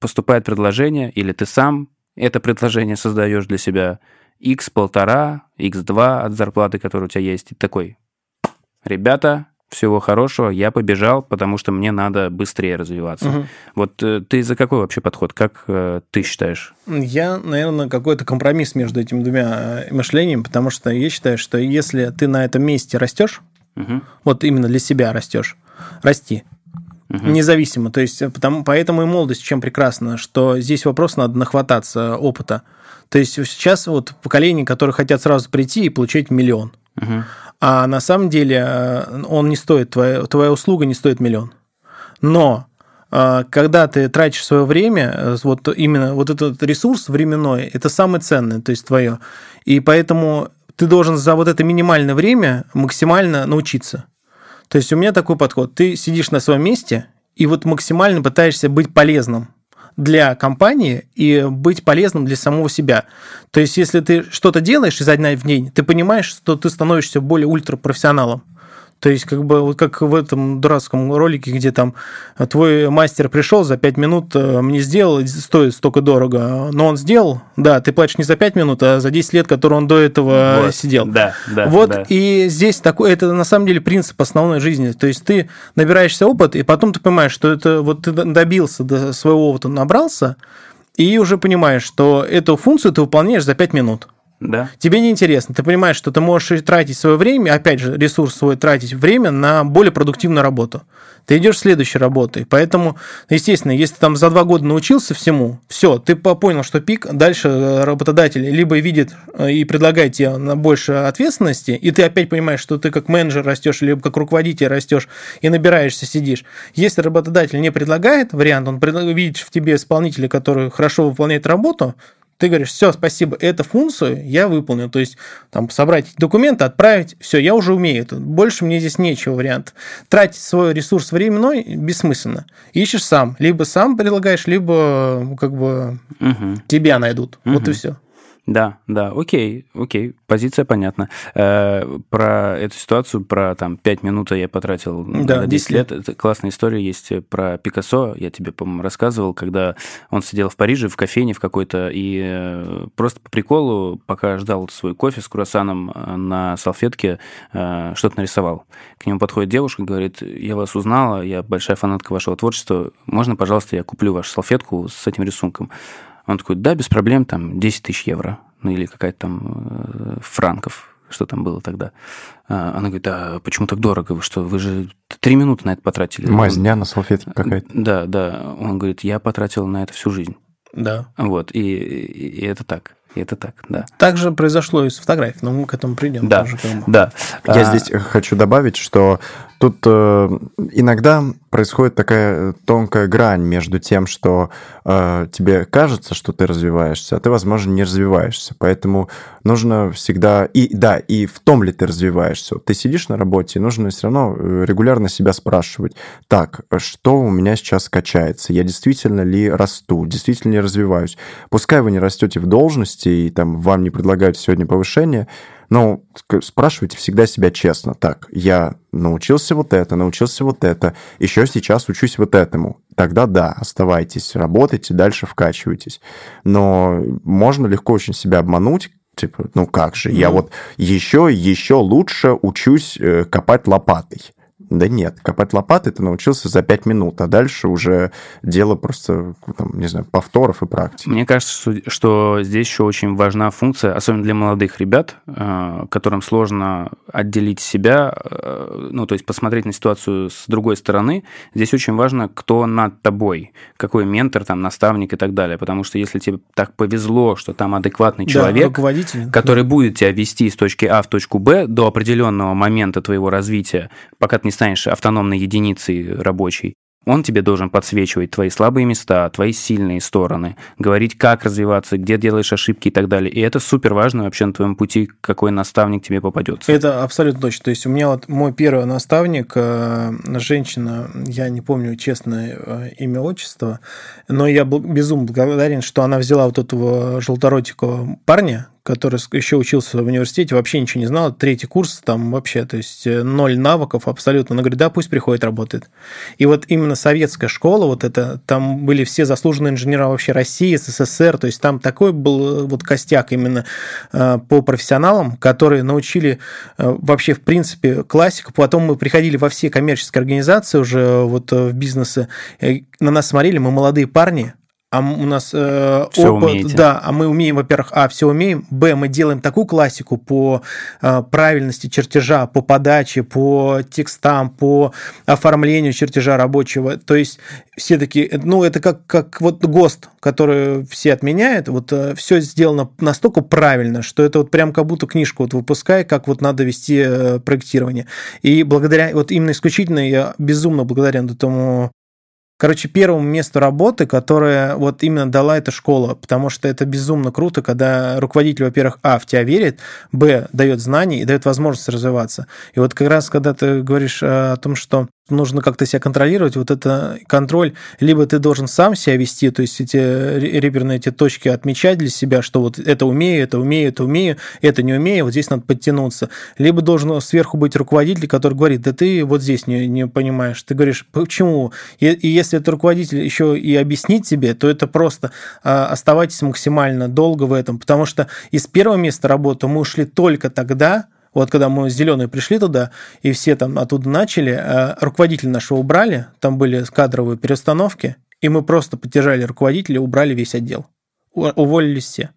поступает предложение, или ты сам это предложение создаешь для себя, x полтора, x2 от зарплаты, которая у тебя есть, и такой, ребята, всего хорошего, я побежал, потому что мне надо быстрее развиваться. Угу. Вот э, ты за какой вообще подход? Как э, ты считаешь? Я, наверное, какой-то компромисс между этими двумя э, мышлениями, потому что я считаю, что если ты на этом месте растешь, угу. вот именно для себя растешь, расти. Угу. Независимо. То есть, потому, поэтому и молодость чем прекрасна, что здесь вопрос надо нахвататься опыта. То есть сейчас вот поколение, которые хотят сразу прийти и получать миллион. А на самом деле э, он не стоит, твоя, твоя услуга не стоит миллион. Но э, когда ты тратишь свое время, э, вот именно вот этот ресурс временной, это самое ценное, то есть твое. И поэтому ты должен за вот это минимальное время максимально научиться. То есть у меня такой подход. Ты сидишь на своем месте и вот максимально пытаешься быть полезным для компании и быть полезным для самого себя. То есть, если ты что-то делаешь изо дня в день, ты понимаешь, что ты становишься более ультрапрофессионалом. То есть, как бы, вот как в этом дурацком ролике, где там твой мастер пришел за 5 минут, э, мне сделал, стоит столько дорого, но он сделал, да, ты платишь не за 5 минут, а за 10 лет, которые он до этого вот, сидел. Да, да. Вот, да. и здесь такой, это на самом деле принцип основной жизни. То есть, ты набираешься опыт, и потом ты понимаешь, что это вот ты добился до своего опыта, набрался, и уже понимаешь, что эту функцию ты выполняешь за 5 минут. Да. Тебе не интересно. Ты понимаешь, что ты можешь тратить свое время, опять же, ресурс свой тратить время на более продуктивную работу. Ты идешь следующей работой. Поэтому, естественно, если ты там за два года научился всему, все, ты понял, что пик, дальше э, работодатель либо видит э, и предлагает тебе на больше ответственности, и ты опять понимаешь, что ты как менеджер растешь, либо как руководитель растешь и набираешься, сидишь. Если работодатель не предлагает вариант, он видит в тебе исполнителя, который хорошо выполняет работу, ты говоришь, все, спасибо, эту функцию я выполнил. То есть, там, собрать документы, отправить, все, я уже умею это. Больше мне здесь нечего вариант. Тратить свой ресурс временной бессмысленно. Ищешь сам. Либо сам предлагаешь, либо как бы угу. тебя найдут. Угу. Вот и все. Да, да, окей, окей, позиция понятна. Э, про эту ситуацию, про там 5 минут я потратил да, на 10 лет. Это классная история есть про Пикассо, я тебе, по-моему, рассказывал, когда он сидел в Париже в кофейне в какой-то и э, просто по приколу, пока ждал свой кофе с круассаном э, на салфетке, что-то нарисовал. К нему подходит девушка и говорит, я вас узнала, я большая фанатка вашего творчества, можно, пожалуйста, я куплю вашу салфетку с этим рисунком? Он такой, да, без проблем, там, 10 тысяч евро, ну или какая-то там э, франков. что там было тогда. А, она говорит, а почему так дорого? Вы что, вы же три минуты на это потратили. Мазня на салфетке какая-то. Да, да. Он говорит, я потратил на это всю жизнь. Да. Вот, и, и это так. И это так, да. Так же произошло и с фотографией, но мы к этому придем. Да, тоже, да. Я а... здесь хочу добавить, что Тут э, иногда происходит такая тонкая грань между тем, что э, тебе кажется, что ты развиваешься, а ты, возможно, не развиваешься. Поэтому нужно всегда... И да, и в том ли ты развиваешься. Ты сидишь на работе, и нужно все равно э, регулярно себя спрашивать, так, что у меня сейчас качается? Я действительно ли расту? Действительно ли развиваюсь? Пускай вы не растете в должности, и там вам не предлагают сегодня повышение, но спрашивайте всегда себя честно. Так, я научился вот это, научился вот это, еще сейчас учусь вот этому. Тогда да, оставайтесь, работайте, дальше вкачивайтесь. Но можно легко очень себя обмануть, типа, ну как же, я вот еще, еще лучше учусь э, копать лопатой. Да нет, копать лопатой ты научился за пять минут, а дальше уже дело просто, там, не знаю, повторов и практики. Мне кажется, что здесь еще очень важна функция, особенно для молодых ребят, э, которым сложно отделить себя, э, ну, то есть посмотреть на ситуацию с другой стороны. Здесь очень важно, кто над тобой, какой ментор, там, наставник и так далее. Потому что если тебе так повезло, что там адекватный человек, да, который будет тебя вести с точки А в точку Б до определенного момента твоего развития, пока ты не станешь автономной единицей рабочей, он тебе должен подсвечивать твои слабые места, твои сильные стороны, говорить, как развиваться, где делаешь ошибки и так далее. И это супер важно вообще на твоем пути, какой наставник тебе попадется. Это абсолютно точно. То есть у меня вот мой первый наставник, э, женщина, я не помню честное э, имя, отчество, но я был безумно благодарен, что она взяла вот этого желторотикого парня, который еще учился в университете, вообще ничего не знал, третий курс там вообще, то есть э, ноль навыков абсолютно. Она говорит, да, пусть приходит, работает. И вот именно советская школа, вот это, там были все заслуженные инженеры вообще России, СССР, то есть там такой был э, вот костяк именно э, по профессионалам, которые научили вообще в принципе классику. Потом мы приходили во все коммерческие организации уже вот в бизнесы, на нас смотрели, мы молодые парни, а у нас э, все опыт, умеете. да, а мы умеем, во-первых, а все умеем, б мы делаем такую классику по э, правильности чертежа, по подаче, по текстам, по оформлению чертежа рабочего, то есть все такие, ну это как как вот ГОСТ, который все отменяют, вот э, все сделано настолько правильно, что это вот прям как будто книжку вот выпускай, как вот надо вести э, проектирование, и благодаря вот именно исключительно я безумно благодарен этому короче, первому месту работы, которое вот именно дала эта школа, потому что это безумно круто, когда руководитель, во-первых, а, в тебя верит, б, дает знания и дает возможность развиваться. И вот как раз, когда ты говоришь э, о том, что нужно как-то себя контролировать, вот это контроль, либо ты должен сам себя вести, то есть эти реперные эти точки отмечать для себя, что вот это умею, это умею, это умею, это не умею, вот здесь надо подтянуться, либо должен сверху быть руководитель, который говорит, да ты вот здесь не, не понимаешь, ты говоришь, почему? И, и если этот руководитель еще и объяснит тебе, то это просто а, оставайтесь максимально долго в этом, потому что из первого места работы мы ушли только тогда, вот когда мы с зеленой пришли туда, и все там оттуда начали, э, руководителя нашего убрали, там были кадровые перестановки, и мы просто поддержали руководителя, убрали весь отдел. Уволились все.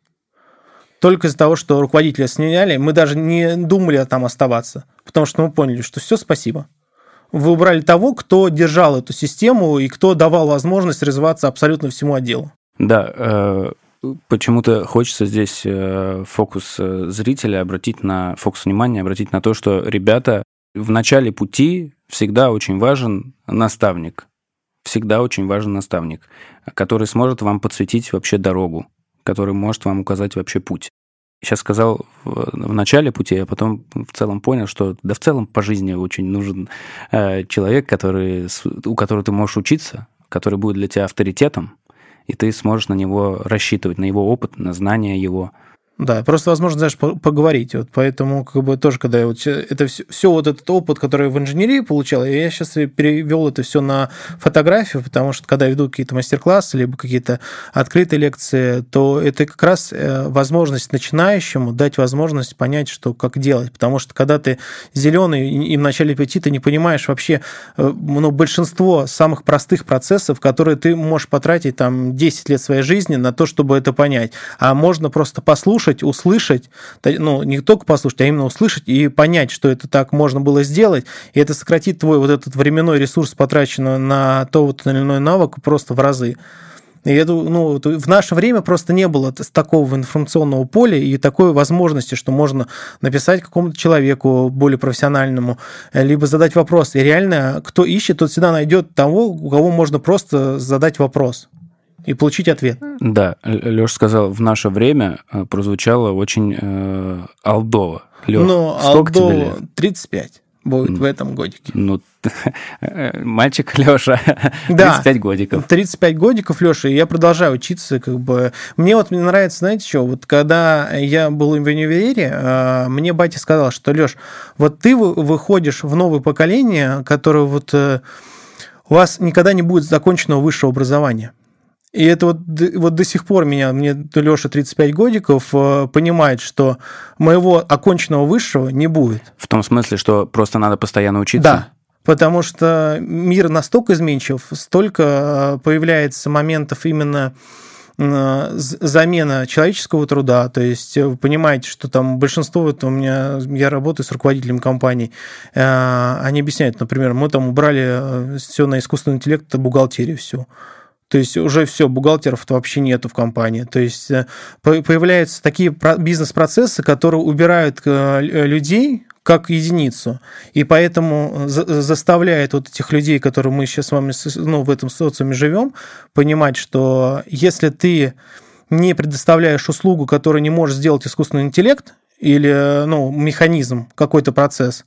Только из-за того, что руководителя сняли, мы даже не думали там оставаться, потому что мы поняли, что все, спасибо. Вы убрали того, кто держал эту систему и кто давал возможность развиваться абсолютно всему отделу. Да, э, почему-то хочется здесь э, фокус э, зрителя обратить на фокус внимания, обратить на то, что ребята в начале пути всегда очень важен наставник. Всегда очень важен наставник, который сможет вам подсветить вообще дорогу, который может вам указать вообще путь. Сейчас сказал в начале пути, а потом в целом понял, что да в целом по жизни очень нужен э, человек, который, у которого ты можешь учиться, который будет для тебя авторитетом, и ты сможешь на него рассчитывать, на его опыт, на знания его. Да, просто возможно, знаешь, поговорить. Вот поэтому, как бы тоже, когда я вот это все, все вот этот опыт, который в инженерии получал, я сейчас перевел это все на фотографию, потому что когда я веду какие-то мастер-классы, либо какие-то открытые лекции, то это как раз э, возможность начинающему дать возможность понять, что как делать. Потому что когда ты зеленый и в начале пяти ты не понимаешь вообще э, ну, большинство самых простых процессов, которые ты можешь потратить там 10 лет своей жизни на то, чтобы это понять. А можно просто послушать послушать, услышать, ну, не только послушать, а именно услышать и понять, что это так можно было сделать, и это сократит твой вот этот временной ресурс, потраченный на то вот или иной навык, просто в разы. И это, ну, в наше время просто не было такого информационного поля и такой возможности, что можно написать какому-то человеку более профессиональному, э, либо задать вопрос. И реально, кто ищет, тот всегда найдет того, у кого можно просто задать вопрос и получить ответ. Да, Леша сказал, в наше время э, прозвучало очень э, алдово. Леш, ну, сколько алдово тебе лет? 35 будет в этом годике. Ну, мальчик Леша, 35 да, годиков. 35 годиков, Леша, и я продолжаю учиться, как бы. Мне вот мне нравится, знаете что, вот когда я был в универе, а, мне батя сказал, что, Леш, вот ты выходишь в новое поколение, которое вот э, у вас никогда не будет законченного высшего образования. И это вот, вот до сих пор меня, мне Леша 35 годиков, э, понимает, что моего оконченного высшего не будет. В том смысле, что просто надо постоянно учиться? Да, потому что мир настолько изменчив, столько э, появляется моментов именно э, замена человеческого труда, то есть вы понимаете, что там большинство, вот у меня, я работаю с руководителем компаний, они объясняют, например, мы там убрали все на искусственный интеллект, бухгалтерию всю. То есть уже все, бухгалтеров вообще нету в компании. То есть э, появляются такие бизнес-процессы, которые убирают э, людей как единицу. И поэтому заставляет вот этих людей, которые мы сейчас с вами ну, в этом социуме живем, понимать, что если ты не предоставляешь услугу, которую не можешь сделать искусственный интеллект или ну, механизм, какой-то процесс,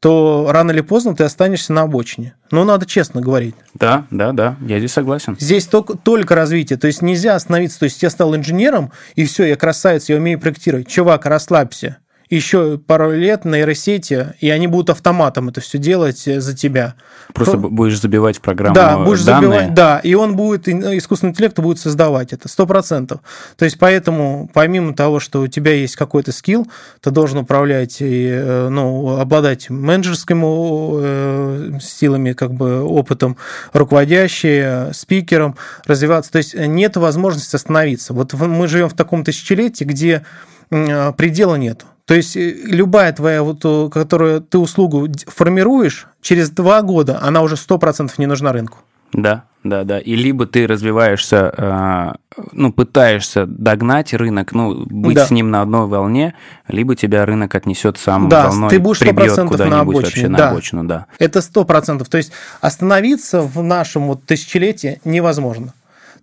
то рано или поздно ты останешься на обочине. Но надо честно говорить. Да, да, да, я здесь согласен. Здесь только, только развитие. То есть нельзя остановиться. То есть я стал инженером, и все, я красавец, я умею проектировать. Чувак, расслабься еще пару лет нейросети, и они будут автоматом это все делать э, за тебя. Просто Про... будешь забивать в программу Да, будешь данные. забивать, да, и он будет, искусственный интеллект будет создавать это, сто процентов. То есть поэтому, помимо того, что у тебя есть какой-то скилл, ты должен управлять и, э, ну, обладать менеджерскими э, силами, как бы опытом, руководящий, спикером, развиваться. То есть нет возможности остановиться. Вот мы живем в таком тысячелетии, где предела нету. То есть э, любая твоя, вот, э, которую ты услугу формируешь, через два года она уже 100% не нужна рынку. Да, да, да. И либо ты развиваешься, э, ну, пытаешься догнать рынок, ну, быть да. с ним на одной волне, либо тебя рынок отнесет сам да, волной, ты будешь прибьет куда-нибудь на обочине, вообще на да. обочину, да. Это сто процентов. То есть остановиться в нашем вот тысячелетии невозможно.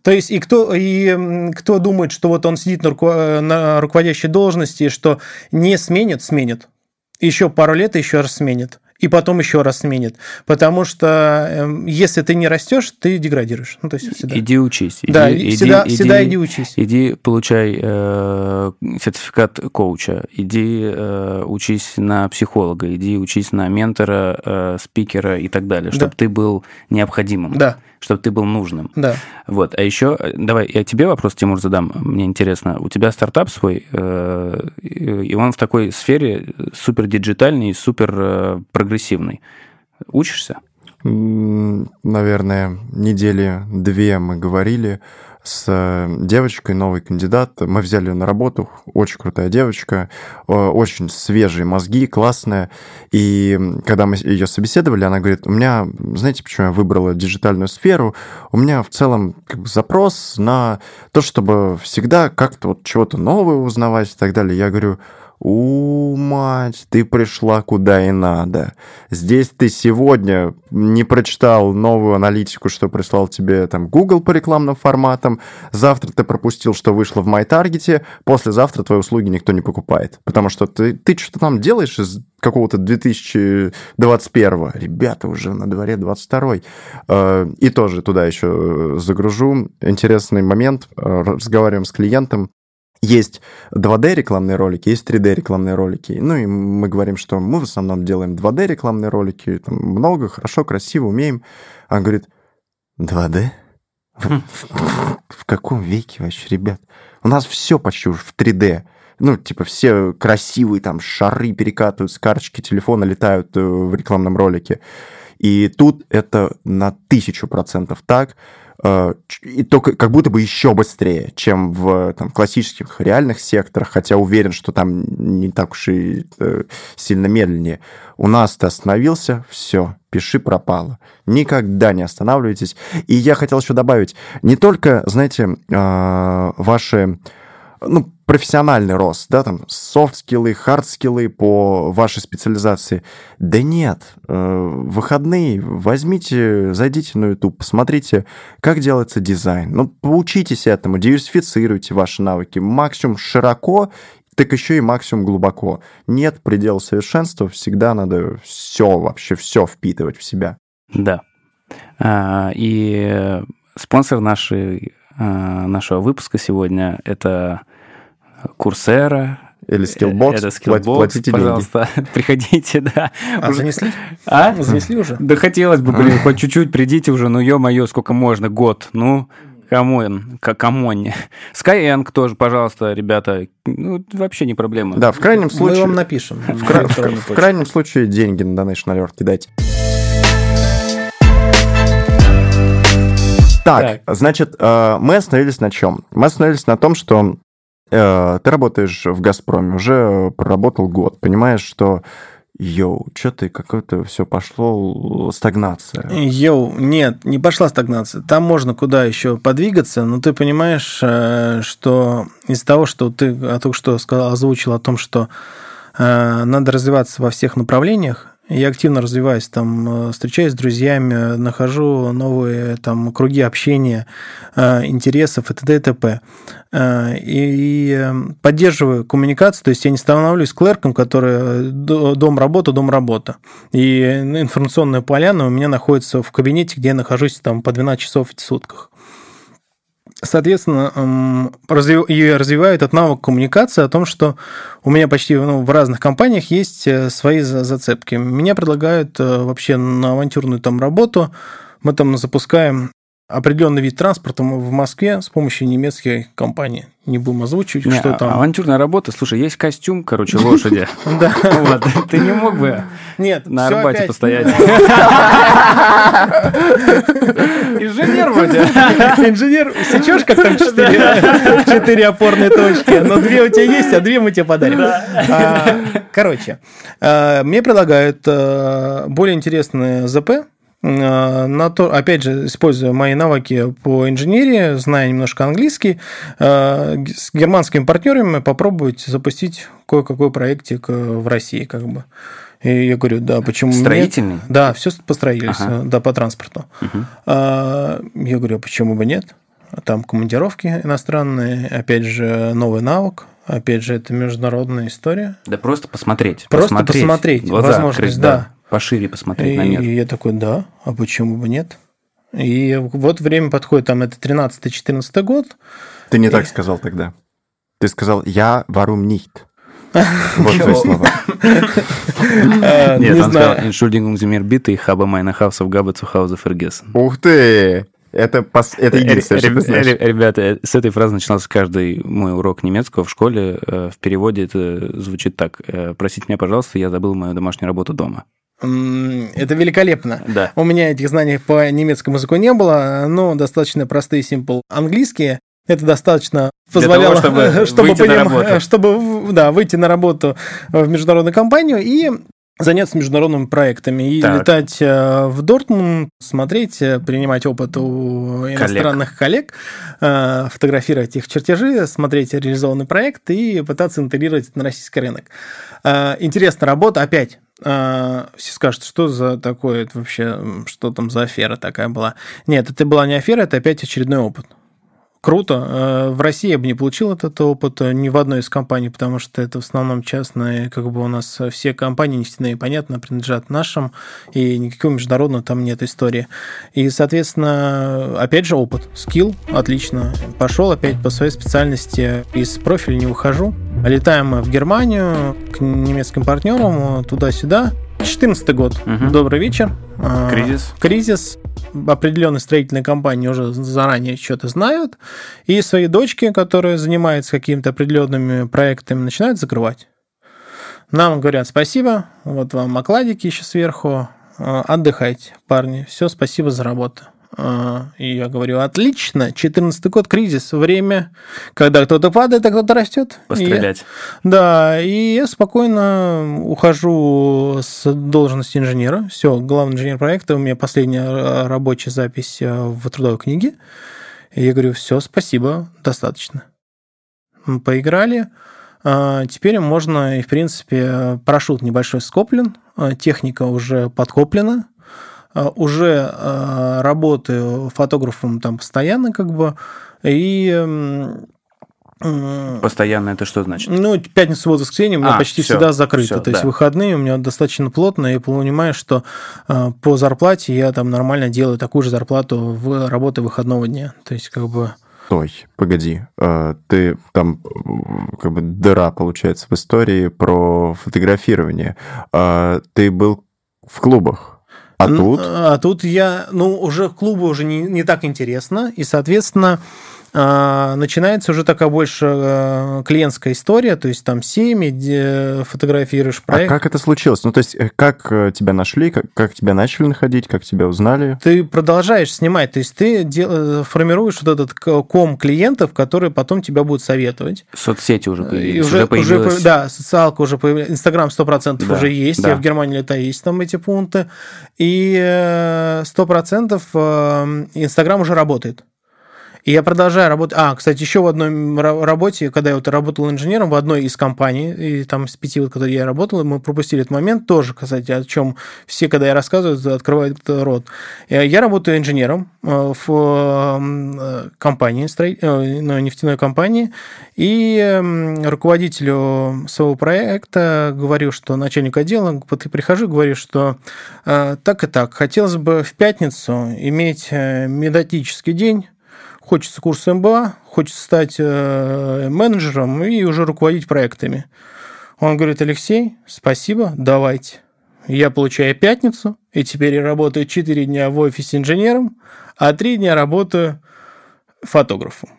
То есть и кто, и кто думает, что вот он сидит на, руко, на руководящей должности, что не сменит, сменит. Еще пару лет еще раз сменит и потом еще раз сменит. Потому что э, если ты не растешь, ты деградируешь. Ну, то есть всегда. Иди учись. Иди, да, иди, всегда, иди, всегда иди учись. Иди получай э, сертификат коуча, иди э, учись на психолога, иди учись на ментора, э, спикера и так далее, чтобы да. ты был необходимым. Да чтобы ты был нужным. Да. Вот. А еще, давай, я тебе вопрос, Тимур, задам. Мне интересно. У тебя стартап свой, э, и он в такой сфере супер диджитальный, супер э, прогрессивный. Учишься? Наверное, недели две мы говорили с э, девочкой, новый кандидат. Мы взяли ее на работу, очень крутая девочка, очень свежие мозги, классная. И когда мы ее собеседовали, она говорит, у меня, знаете, почему я выбрала диджитальную сферу? У меня в целом как бы, запрос на то, чтобы всегда как-то вот чего-то новое узнавать и так далее. Я говорю, у, мать, ты пришла куда и надо. Здесь ты сегодня не прочитал новую аналитику, что прислал тебе там Google по рекламным форматам. Завтра ты пропустил, что вышло в MyTarget. Послезавтра твои услуги никто не покупает. Потому что ты, ты что-то там делаешь из какого-то 2021. Ребята, уже на дворе 22. Э, и тоже туда еще загружу. Интересный момент. Разговариваем с клиентом есть 2D рекламные ролики, есть 3D рекламные ролики. Ну и мы говорим, что мы в основном делаем 2D рекламные ролики, там много, хорошо, красиво, умеем. А он говорит, 2D? В каком веке вообще, ребят? У нас все почти уже в 3D. Ну, типа, все красивые там шары перекатывают с карточки телефона, летают э, в рекламном ролике. И тут это на тысячу процентов так. Э, и только как будто бы еще быстрее, чем в там, классических реальных секторах, хотя уверен, что там не так уж и э, сильно медленнее. У нас ты остановился, все, пиши пропало. Никогда не останавливайтесь. И я хотел еще добавить, не только, знаете, э, ваши ну, профессиональный рост, да, там, софт-скиллы, хард-скиллы по вашей специализации. Да нет, э, выходные возьмите, зайдите на YouTube, посмотрите, как делается дизайн. Ну, поучитесь этому, диверсифицируйте ваши навыки максимум широко, так еще и максимум глубоко. Нет предела совершенства, всегда надо все, вообще все впитывать в себя. Да. А, и спонсор нашей, а, нашего выпуска сегодня – это Курсера, или Skillbox. Это Skillbox, платите пожалуйста, деньги. [laughs] приходите, да. А уже... занесли? А? Занесли уже? Да хотелось бы, блин, хоть чуть-чуть придите уже, ну ё-моё, сколько можно, год, ну... Come on, come on. Skyeng тоже, пожалуйста, ребята. Ну, вообще не проблема. Да, в крайнем случае... Мы вам напишем. В, кра... в, в крайнем случае деньги на DonationAlerts кидайте. Так, так, значит, э, мы остановились на чем? Мы остановились на том, что ты работаешь в «Газпроме», уже проработал год, понимаешь, что Йоу, что ты, какое-то все пошло стагнация. Йоу, нет, не пошла стагнация. Там можно куда еще подвигаться, но ты понимаешь, э, что из-за того, что ты только что сказал, озвучил о том, что э, надо развиваться во всех направлениях, я активно развиваюсь, там, э, встречаюсь с друзьями, нахожу новые там, круги общения, э, интересов и т.д. и т.п. Э, и поддерживаю коммуникацию, то есть я не становлюсь клерком, который дом-работа, дом-работа. И информационная поляна у меня находится в кабинете, где я нахожусь там по 12 часов в сутках. Соответственно, я развиваю этот навык коммуникации о том, что у меня почти ну, в разных компаниях есть э, свои зацепки. Меня предлагают э, вообще на авантюрную там работу. Мы там запускаем определенный вид транспорта в Москве с помощью немецкой компании. Не будем озвучивать, не, что там. Авантюрная работа. Слушай, есть костюм, короче, лошади. [laughs] Да. Вот. Ты не мог бы Нет, на Арбате постоять? Инженер вроде. [laughs] Инженер, сечешь, как там четыре опорные точки, но две у тебя есть, а две мы тебе подарим. А, короче, а, мне предлагают а, более интересные ЗП, Э, на то, опять же, используя мои навыки по инженерии, зная немножко английский, э, с германскими партнерами попробовать запустить кое-какой проектик э, в России, как бы. И я говорю, да, почему Строительный? Нет? Да, все по строительству, ага. да, по транспорту. Угу. Я говорю, почему бы нет? Там командировки иностранные, опять же, новый навык, опять же, это международная история. Да просто посмотреть. Просто посмотреть, посмотреть Глаза возможность, открыть, да. Пошире посмотреть и, на мир. И я такой, да, а почему бы нет? И вот время подходит, там это 13-14 год. Ты не и... так сказал тогда. Ты сказал, я варум нихт. Вот твои слова. Э, [laughs] нет, он сказал, Entschuldigung, Sie mir bitte, ich habe meine Hausaufgabe zu Hause vergessen. Ух ты! Это, пос... это единственное, что ты знаешь. Ребята, с этой фразы начинался каждый мой урок немецкого в школе. Э, в переводе это звучит так. «Э, Простите меня, пожалуйста, я забыл мою домашнюю работу дома. Это великолепно. Да. У меня этих знаний по немецкому языку не было, но достаточно простые, simple английские. Это достаточно позволяло, того, чтобы, [laughs] чтобы, выйти поним... на работу. [laughs] чтобы да, выйти на работу в международную компанию и заняться международными проектами и так. летать э, в Дортмунд, смотреть, э, принимать опыт у иностранных коллег, коллег фотографировать их чертежи, смотреть реализованный проект и пытаться интегрировать это на российский рынок. Интересная работа, опять все скажут, что за такое это вообще, что там за афера такая была. Нет, это была не афера, это опять очередной опыт круто. Э, в России я бы не получил этот опыт э, ни в одной из компаний, потому что это в основном частные, как бы у нас все компании нефтяные, понятно, принадлежат нашим, и никакого международного там нет истории. И, соответственно, опять же опыт, скилл, отлично. Пошел опять по своей специальности, из профиля не выхожу. Летаем в Германию к немецким партнерам туда-сюда, 2014 год. Угу. Добрый вечер. А, кризис. Кризис. Определенные строительные компании уже заранее что-то знают. И свои дочки, которые занимаются какими-то определенными проектами, начинают закрывать. Нам говорят спасибо, вот вам окладики еще сверху, а, отдыхайте, парни, все, спасибо за работу. А, И я говорю, отлично, 14 год, кризис, время, когда кто-то падает, а кто-то растет. Пострелять. Да, и я спокойно ухожу с должности инженера. Все, главный инженер проекта, у меня последняя э, рабочая запись э, в трудовой книге. И я говорю, все, спасибо, достаточно. Мы поиграли. А, Теперь можно, и в принципе, парашют небольшой скоплен, а, техника уже подкоплена, уже а, работаю фотографом там постоянно, как бы, и Постоянно это что значит? ну, пятница, суббота, воскресенье у меня А, почти всё, всегда закрыто. всё, то есть да. выходные у меня достаточно плотно, и я понимаю, что э, по зарплате я там нормально делаю такую же зарплату в работе выходного дня. То есть как бы... Стой, погоди. Ты там как бы дыра получается в истории про фотографирование. Ты был в клубах. А тут? А тут я, ну, уже клубу уже не, не так интересно, и, соответственно, начинается уже такая больше э, клиентская история, то есть там семьи, где фотографируешь А проект. как это случилось? Ну, то есть, э, как э, тебя нашли, как, как тебя начали находить, как тебя узнали? ты продолжаешь снимать, то есть ты дел- формируешь вот этот ком клиентов, которые потом тебя будут советовать. Соцсети уже появились. уже, Уже уже появилась. по- да, социалка уже появилась, Инстаграм 100% Да, уже есть, да. я в Германии летаю, есть там эти пункты, и э, 100% э, Инстаграм уже работает. И я продолжаю работать. А, кстати, еще в одной ра- работе, когда я вот работал инженером в одной из компаний, и там с пяти, вот, которые я работал, мы пропустили этот момент тоже, кстати, о чем все, когда я рассказываю, открывают рот. Э, Я работаю инженером э, в э, компании, ну, нефтяной компании, и руководителю своего проекта говорю, что начальник отдела, прихожу, говорю, что так и так, хотелось бы в пятницу иметь методический день, хочется курс МБА, хочется стать э, менеджером и уже руководить проектами. Он говорит, Алексей, спасибо, давайте. Я получаю пятницу, и теперь я работаю 4 дня в офисе инженером, а 3 дня работаю фотографом.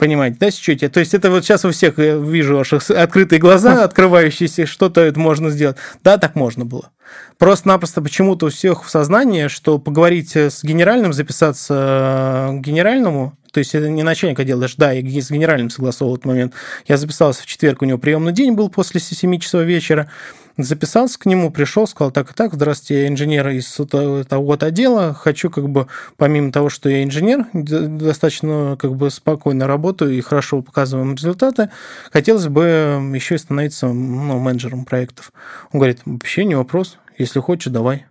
Понимаете, да, счете? То есть это вот сейчас у всех я вижу ваши открытые глаза, открывающиеся, что-то это можно сделать. Да, так можно было. Просто-напросто почему-то у всех в сознании, что поговорить с генеральным, записаться э, к генеральному, то есть это не начальник отдела, даже да, я с генеральным согласовал этот момент. Я записался в четверг, у него приемный день был после 7 часов вечера. Записался к нему, пришел, сказал, так и так, здравствуйте, я инженер из того вот отдела, хочу как бы, помимо того, что я инженер, достаточно как бы спокойно работаю и хорошо показываем результаты, хотелось бы еще и становиться ну, менеджером проектов. Он говорит, вообще не вопрос, если хочешь, давай.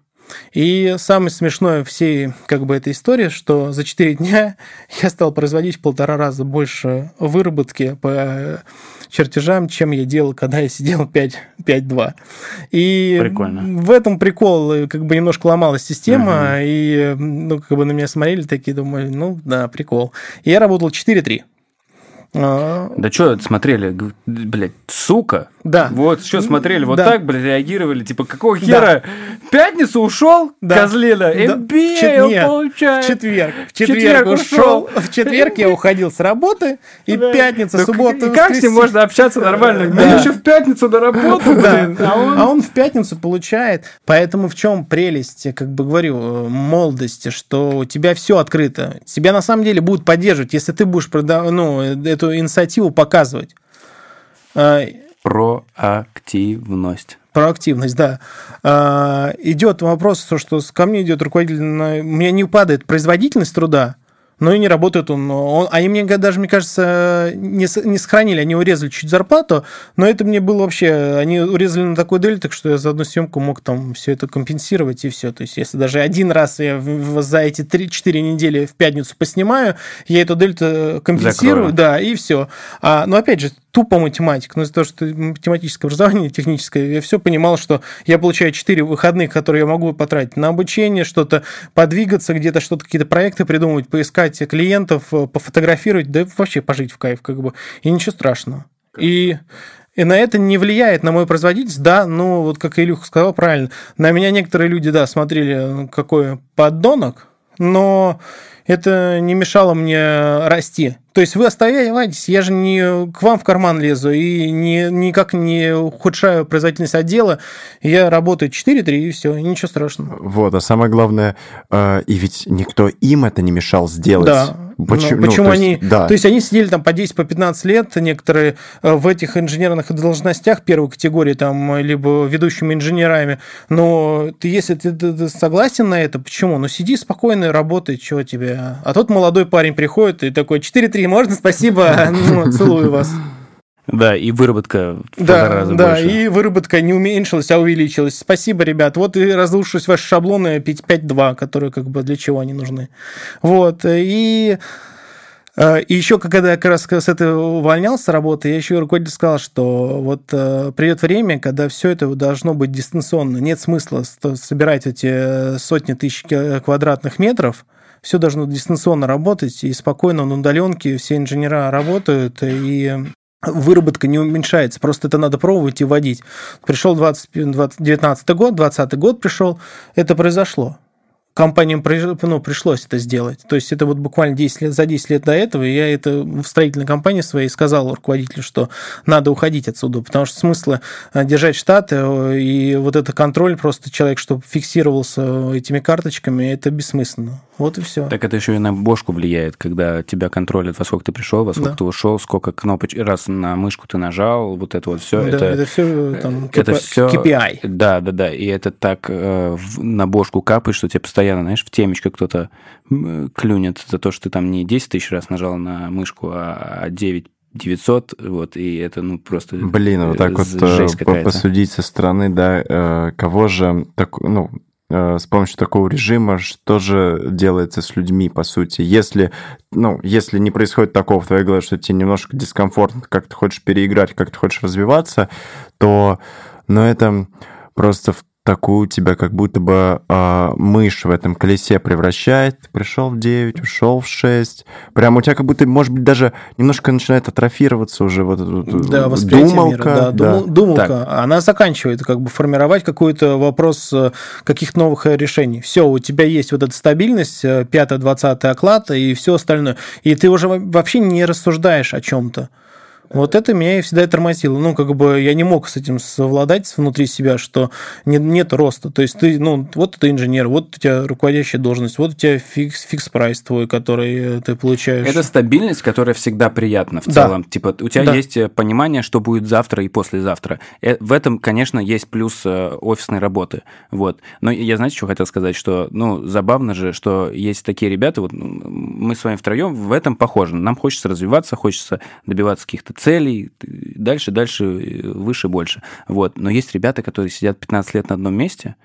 И самое смешное всей как бы этой истории, что за 4 дня [laughs] я стал производить в полтора раза больше выработки по чертежам, чем я делал, когда я сидел [laughs] 5 5-2. И Прикольно. в этом прикол, э, как бы немножко ломалась система, и ну, как бы на меня смотрели такие, думаю, ну да, прикол. И я работал 4-3. А, Да что смотрели, блядь, сука. Да. Вот что смотрели, вот Да. так, блядь, реагировали, типа, какого хера? В пятницу ушел, Да. козлина, Да. MBA нет, получает. В четверг. В четверг четверг ушел. В четверг я уходил с работы, и Да. пятница, Да суббота, как- Как с ним можно общаться нормально? Да. Мне еще в пятницу на работу, Да. блин. А он... А он в пятницу получает. Поэтому в чем прелесть, как бы говорю, э, молодости, что у тебя все открыто. Тебя на самом деле будут поддерживать, если ты будешь прода- ну, эту инициативу показывать. А, Проактивность. Проактивность, да. А, идет вопрос, то, что ко мне идет руководитель, у меня не упадает производительность труда, но и не работает он. он они мне даже, мне кажется, не, не сохранили, они урезали чуть зарплату, но это мне было вообще, они урезали на такой дельтак, что я за одну съемку мог там все это компенсировать и все. То есть, если даже один раз я за эти 3-4 недели в пятницу поснимаю, я эту дельту компенсирую, Закрою. да, и все. А, но опять же, тупо математика, ну, из-за того, что математическое образование, техническое, я все понимал, что я получаю 4 выходных, которые я могу потратить на обучение, что-то подвигаться, где-то что-то, какие-то проекты придумать, поискать клиентов, э, пофотографировать, да вообще пожить в кайф, как бы, и ничего страшного. И и на это не влияет на мою производительность, да, ну, вот как Илюха сказал правильно, на меня некоторые люди, да, смотрели, какой поддонок, но это не мешало мне расти. То есть вы оставайтесь, я же не к вам в карман лезу и не, никак не ухудшаю производительность отдела. Я работаю 4-3 и все, и ничего страшного. Вот, а самое главное, э, и ведь никто им это не мешал сделать. Да. Почему, Ну, почему то они... есть, да. То есть они сидели там по 10, по 15 лет, некоторые э, в этих инженерных должностях первой категории, там, либо ведущими инженерами. Но ты, если ты, ты- ты согласен на это, почему? Ну, сиди спокойно, работай, чего тебе. А тот молодой парень приходит и такой, 4-3, можно? Спасибо, [laughs] Ну, целую вас. Да, и выработка в полтора Да, раза да, больше. и выработка не уменьшилась, а увеличилась. Спасибо, ребят. Вот и разрушились ваши шаблоны 5.2, которые как бы для чего они нужны. Вот, и... э, И еще, когда я как раз с этого увольнялся с работы, я еще руководитель сказал, что вот э, придет время, когда все это должно быть дистанционно. Нет смысла собирать эти сотни тысяч квадратных метров. Все должно дистанционно работать, и спокойно на удаленке все инженера работают, и выработка не уменьшается, просто это надо пробовать и вводить. Пришел 20, 20, 19 год, 20 год пришел, это произошло. Компаниям ну, пришлось это сделать. То есть это вот буквально 10 лет, за 10 лет до этого я это в строительной компании своей сказал руководителю, что надо уходить отсюда, потому что смысла э, держать штаты э, и вот это контроль, просто человек, чтобы фиксировался этими карточками, это бессмысленно. Вот и все. Так это еще и на бошку влияет, когда тебя контролят, во сколько ты пришел, во сколько Да. ты ушел, сколько кнопочек, раз на мышку ты нажал, вот это вот все. Да, это, это все там это KPI. Да, да, да. И это так э, на бошку капает, что тебе постоянно, знаешь, в темечко кто-то клюнет за то, что ты там не 10 тысяч раз нажал на мышку, а 9 900, вот, и это, ну, просто... Блин, вот так вот э, посудить со стороны, да, э, кого же, так, ну, э, с помощью такого режима, что же делается с людьми, по сути? Если, ну, если не происходит такого в твоей голове, что тебе немножко дискомфортно, как ты хочешь переиграть, как ты хочешь развиваться, то, ну, это просто в такую тебя как будто бы а, мышь в этом колесе превращает. Ты пришел в 9, ушел в 6. Прям у тебя как будто, может быть, даже немножко начинает атрофироваться уже вот эта Да, восприятие думалка. мира, да, да. думал- думалка, она заканчивает как бы формировать какой-то вопрос э, каких-то новых э, решений. Все, у тебя есть вот эта стабильность, 5-20 оклад и все остальное. И ты уже во- вообще не рассуждаешь о чем-то. Вот это меня и всегда и тормозило. Ну, как бы я не мог с этим совладать внутри себя, что не- нет роста. То есть ты, ну, вот ты инженер, вот у тебя руководящая должность, вот у тебя fix, fix price твой, который э, ты получаешь. Это стабильность, которая всегда приятна в Да. целом. Типа, у тебя Да. есть э, понимание, что будет завтра и послезавтра. Э, В этом, конечно, есть плюс офисной работы. Вот. Но я, знаете, что хотел сказать? Что, ну, забавно же, что есть такие ребята, вот мы с вами втроем в этом похожи. Нам хочется развиваться, хочется добиваться каких-то целей, дальше, дальше, э, выше, больше. Вот. Но есть ребята, которые сидят 15 лет на одном месте,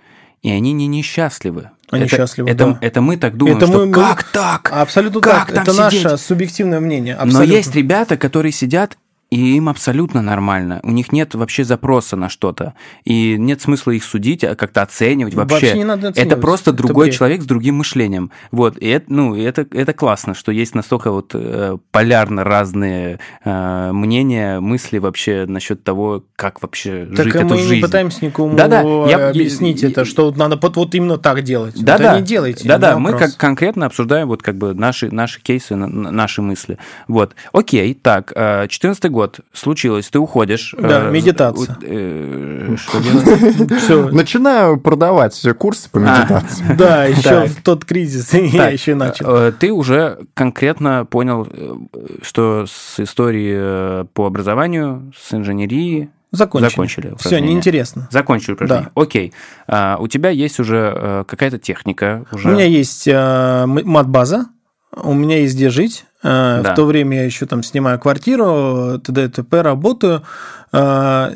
и они не несчастливы. Они это, счастливы, это, да. это мы так думаем, Это что мы- мы- как так? Абсолютно Как так. там Это сидеть? наше субъективное мнение. Но Абсолютно. есть ребята, которые сидят, и им абсолютно нормально. У них нет вообще запроса на что-то. И нет смысла их судить, а как-то оценивать вообще. Вообще не надо Это оценивать. просто Это другой бред. человек с другим мышлением. Вот. И это, ну, это, это классно, что есть настолько вот э, полярно разные э, мнения, мысли вообще насчет того, как вообще Так жить эту мы не жизнь. пытаемся никому Да-да, я- объяснить я- это, что надо вот, вот именно так делать. Да, Вот да. не делайте. Да, да, мы как конкретно обсуждаем вот как бы наши, наши кейсы, на- на- наши мысли. Вот. Окей, так, э, 14 год случилось, ты уходишь. Да, э, медитация. э. [laughs] Начинаю продавать курсы по медитации. [laughs] Да, [laughs] еще в тот кризис я еще начал. э, Ты уже конкретно понял, э, что с историей э, по образованию, с инженерии Закончили. закончили Все, упражнение. неинтересно. закончили упражнение. Окей. А, У тебя есть уже э, какая-то техника. Уже... У меня есть м- мат-база, у меня есть где жить. Э, Да. В то время я еще там снимаю квартиру, т.д. т.п. работаю. Э,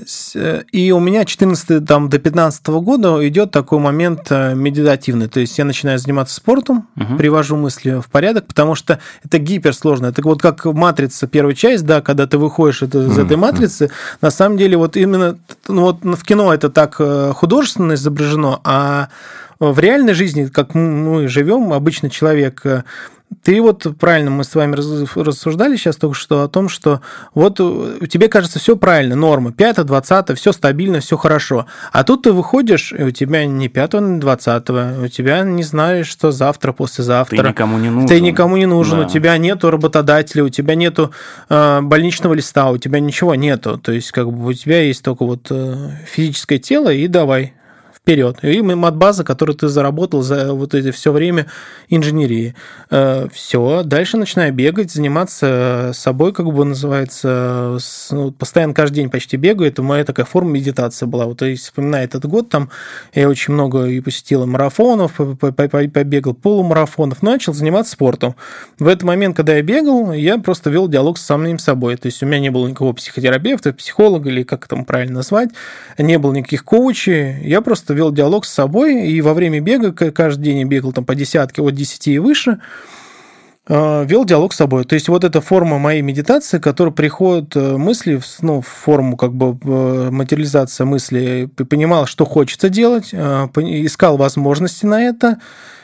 И у меня 14 там, до 15 года идет такой момент э, медитативный. То есть я начинаю заниматься спортом, Мгм. привожу мысли в порядок, потому что это гиперсложно. Это вот как матрица первая часть, да, когда ты выходишь это- из этой матрицы, на самом деле вот именно ну, вот в кино это так художественно изображено, а в реальной жизни, как мы живем, обычный человек, э, ты вот правильно, мы с вами рассуждали сейчас только что о том, что вот у тебе кажется все правильно, нормы, 5 20 все стабильно, все хорошо. А тут ты выходишь, и у тебя не 5 не 20 у тебя не знаешь, что завтра, послезавтра. Ты никому не нужен. Ты никому не нужен, да. у тебя нету работодателя, у тебя нету э, больничного листа, у тебя ничего нету. То есть, как бы у тебя есть только вот э, физическое тело, и давай, вперед. И мат-база, которую ты заработал за вот это все время инженерии. Э, все, дальше начинаю бегать, заниматься собой, как бы называется, ну, постоянно каждый день почти бегаю. Это моя такая форма медитации была. Вот, то есть, вспоминая этот год, там я очень много и посетил марафонов, побегал полумарафонов, начал заниматься спортом. В этот момент, когда я бегал, я просто вел диалог с самим собой. То есть, у меня не было никакого психотерапевта, психолога или как это правильно назвать, не было никаких коучей, я просто вел диалог с собой, и во время бега, каждый день я бегал там по десятке, от 10 и выше, э, вел диалог с собой. То есть вот эта форма моей медитации, которая приходит э, мысли ну, в форму как бы э, материализация мысли, понимал, что хочется делать, искал возможности на это,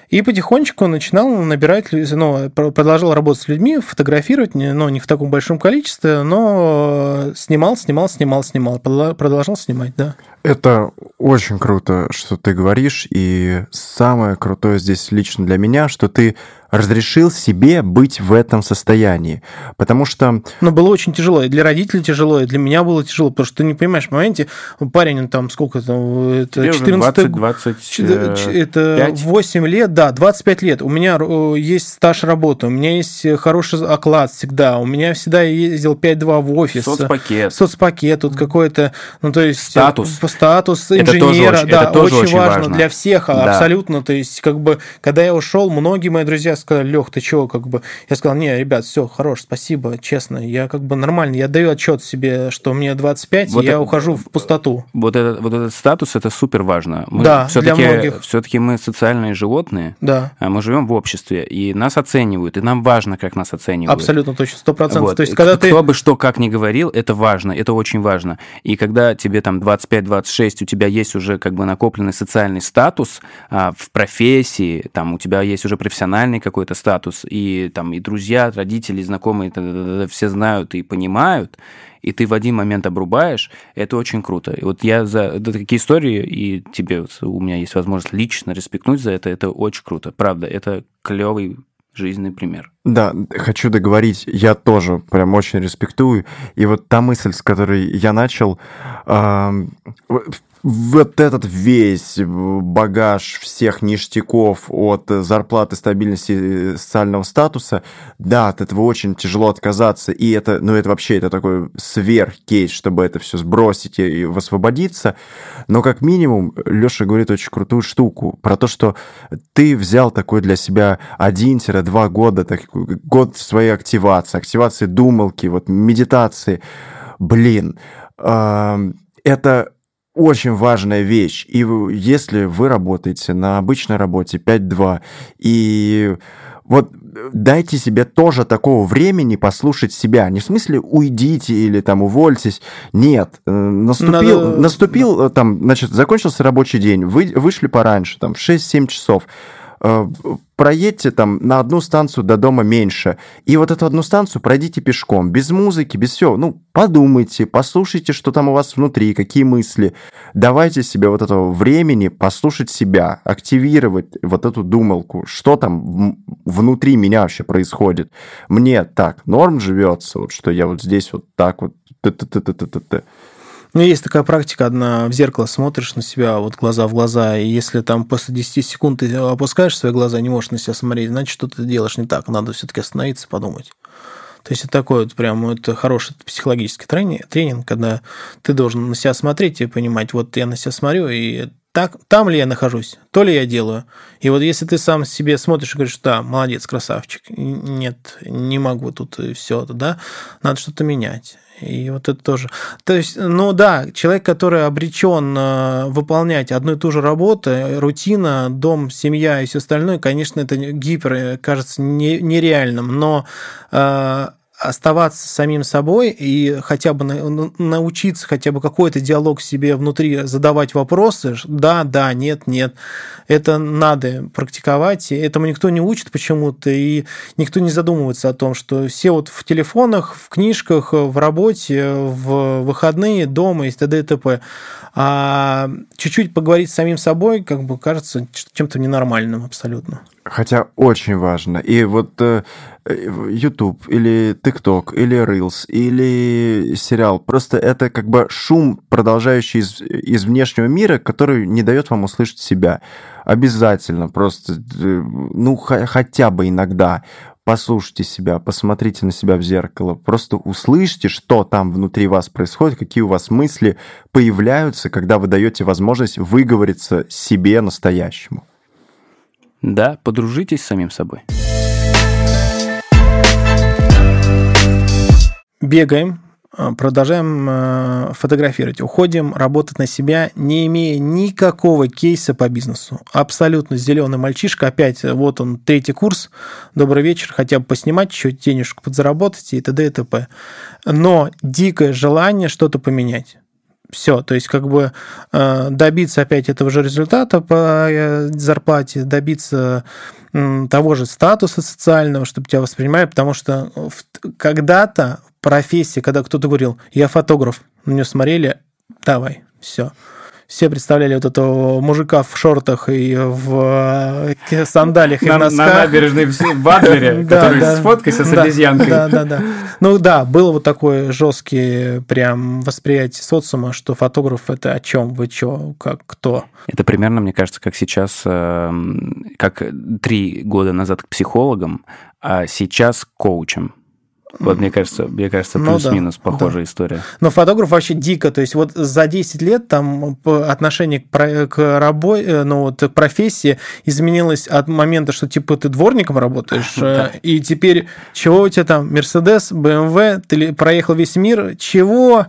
и потихонечку начинал набирать, ну, продолжал работать с людьми, фотографировать, но не в таком большом количестве, но снимал, снимал, снимал, снимал, продолжал снимать, да. Это очень круто, что ты говоришь, и самое крутое здесь лично для меня, что ты разрешил себе быть в этом состоянии. Потому что... Но было очень тяжело. И для родителей тяжело, и для меня было тяжело. Потому что ты не понимаешь, в моменте парень, он там сколько там... Это 14... 20, 20, это 8 лет, да, 25 лет. У меня э, есть стаж работы, у меня есть хороший оклад всегда. У меня всегда ездил 5-2 в офис. Соцпакет. Соцпакет, тут какой-то... Ну, то есть... Статус. Статус инженера, это тоже, да, это тоже очень, очень важно, важно для всех, да. абсолютно. То есть, как бы, когда я ушел, многие мои друзья сказали, Лех, ты чего, как бы, я сказал, не, ребят, все, хорош, спасибо, честно, я как бы нормально, я даю отчет себе, что мне 25, вот и я ухожу в пустоту. Вот этот, вот этот статус, это супер важно. Мы да, все-таки, для многих. Все-таки мы социальные животные, да. А мы живем в обществе, и нас оценивают, и нам важно, как нас оценивают. Абсолютно точно, сто процентов. Вот. То есть, когда Кто ты... бы что как ни говорил, это важно, это очень важно. И когда тебе там 25-26, у тебя есть уже как бы накопленный социальный статус а, в профессии, там у тебя есть уже профессиональный какой-то статус, и там и друзья, родители, знакомые все знают и понимают, и ты в один момент обрубаешь, это очень круто. И вот я за это такие истории, и тебе у меня есть возможность лично респектнуть за это, это очень круто. Правда, это клевый жизненный пример. Да, хочу договорить, я тоже прям очень респектую. И вот та мысль, с которой я начал, э, вот этот весь багаж всех ништяков от зарплаты, стабильности э, социального статуса, да, от этого очень тяжело отказаться, и это, ну, это вообще, это такой сверхкейс, чтобы это все сбросить и освободиться, но как минимум Леша говорит очень крутую штуку про то, что ты взял такой для себя 1-2 года, так, год своей активации, активации думалки, вот медитации, блин, это очень важная вещь. И если вы работаете на обычной работе 5-2, и вот дайте себе тоже такого времени послушать себя. Не в смысле уйдите или там увольтесь. Нет. Э, наступил, Надо... наступил э, там, значит, закончился рабочий день, вы вышли пораньше, там, в 6-7 часов Э, проедьте там на одну станцию до дома меньше, и вот эту одну станцию пройдите пешком, без музыки, без всего. Ну, подумайте, послушайте, что там у вас внутри, какие мысли. Давайте себе вот этого времени послушать себя, активировать вот эту думалку, что там внутри меня вообще происходит. Мне так норм живется, вот что я вот здесь вот так вот. Т -т -т -т -т -т -т. У меня есть такая практика, одна в зеркало смотришь на себя, вот глаза в глаза, и если там после 10 секунд ты опускаешь свои глаза, не можешь на себя смотреть, значит, что ты делаешь не так, надо все-таки остановиться, подумать. То есть это такой вот прям это хороший психологический тренинг, тренинг, когда ты должен на себя смотреть и понимать, вот я на себя смотрю, и так, там ли я нахожусь, то ли я делаю. И вот если ты сам себе смотришь и говоришь, да, молодец, красавчик, нет, не могу тут все это, да, надо что-то менять. И вот это тоже. То есть, ну да, человек, который обречен э, выполнять одну и ту же работу, рутина, дом, семья и все остальное, конечно, это гипер, кажется не, нереальным, но э, оставаться самим собой и хотя бы научиться хотя бы какой-то диалог себе внутри задавать вопросы, да, да, нет, нет, это надо практиковать, этому никто не учит почему-то, и никто не задумывается о том, что все вот в телефонах, в книжках, в работе, в выходные, дома и т.д. и т.п. А чуть-чуть поговорить с самим собой, как бы кажется чем-то ненормальным абсолютно. Хотя очень важно. И вот э, YouTube или TikTok или Reels или сериал, просто это как бы шум, продолжающий из, из внешнего мира, который не дает вам услышать себя. Обязательно, просто, э, ну, хотя бы иногда послушайте себя, посмотрите на себя в зеркало, просто услышьте, что там внутри вас происходит, какие у вас мысли появляются, когда вы даете возможность выговориться себе настоящему. Да, подружитесь с самим собой. Бегаем, продолжаем э, фотографировать, уходим работать на себя, не имея никакого кейса по бизнесу. Абсолютно зеленый мальчишка, опять вот он, третий курс, добрый вечер, хотя бы поснимать, еще денежку подзаработать и т.д. и т.п. Но дикое желание что-то поменять. Все, то есть как бы э, добиться опять этого же результата по э, зарплате, добиться того же статуса социального, чтобы тебя воспринимали, потому что когда-то профессия, когда кто-то говорил, я фотограф, на нее смотрели, давай, все все представляли вот этого мужика в шортах и в э, сандалиях и в носках. На набережной в Адлере, [laughs] который сфоткайся с обезьянкой. Да, да, да. Ну да, было вот такое жесткое прям восприятие социума, что фотограф это о чем, вы что, как, кто. Это примерно, мне кажется, как сейчас, эм, как три года назад к психологам, а сейчас к коучам. Вот мне кажется, мне кажется, ну плюс-минус ну, да, похожая да. история. Но фотограф вообще дико, то есть вот за 10 лет там отношение к, к работе, э, ну вот к профессии изменилось от момента, что типа ты дворником работаешь, [laughs] да. Э, и теперь чего у тебя там, Мерседес, БМВ, ты проехал весь мир, чего?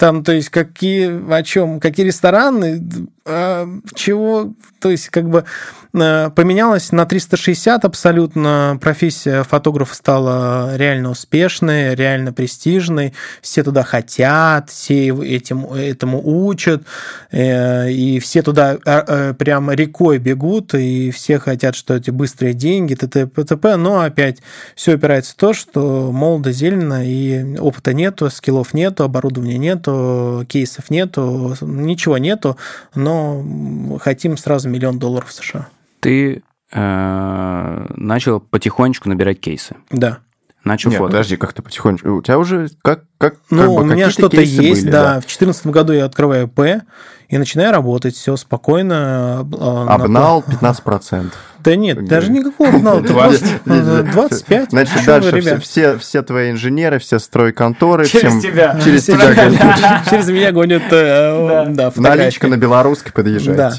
Там, то есть, какие, о чем, какие рестораны, а, чего, то есть, как бы Э, поменялась на 360 абсолютно. Профессия фотографа стала реально успешной, реально престижной. Все туда хотят, все этим, этому учат, э, и все туда э, прям рекой бегут, и все хотят, что эти быстрые деньги, т.т. п.т.п. Но опять все опирается в то, что молодо, зелено, и опыта нету, скиллов нету, оборудования нету, кейсов нету, ничего нету, но хотим сразу миллион долларов в США ты э, начал потихонечку набирать кейсы. Да. Начал Нет, фото. подожди, как ты потихонечку? У тебя уже как, как, ну, как бы, у меня что-то есть, были, да. да. В 2014 году я открываю П и начинаю работать, все спокойно. Э, Обнал на... 15%. Да нет, даже никакого обнала. 20, 25. Значит, дальше все, все твои инженеры, все стройконторы. Через всем, тебя. Через тебя. [laughs] Через меня гонят э, да. Наличка на белорусской подъезжаете. Да.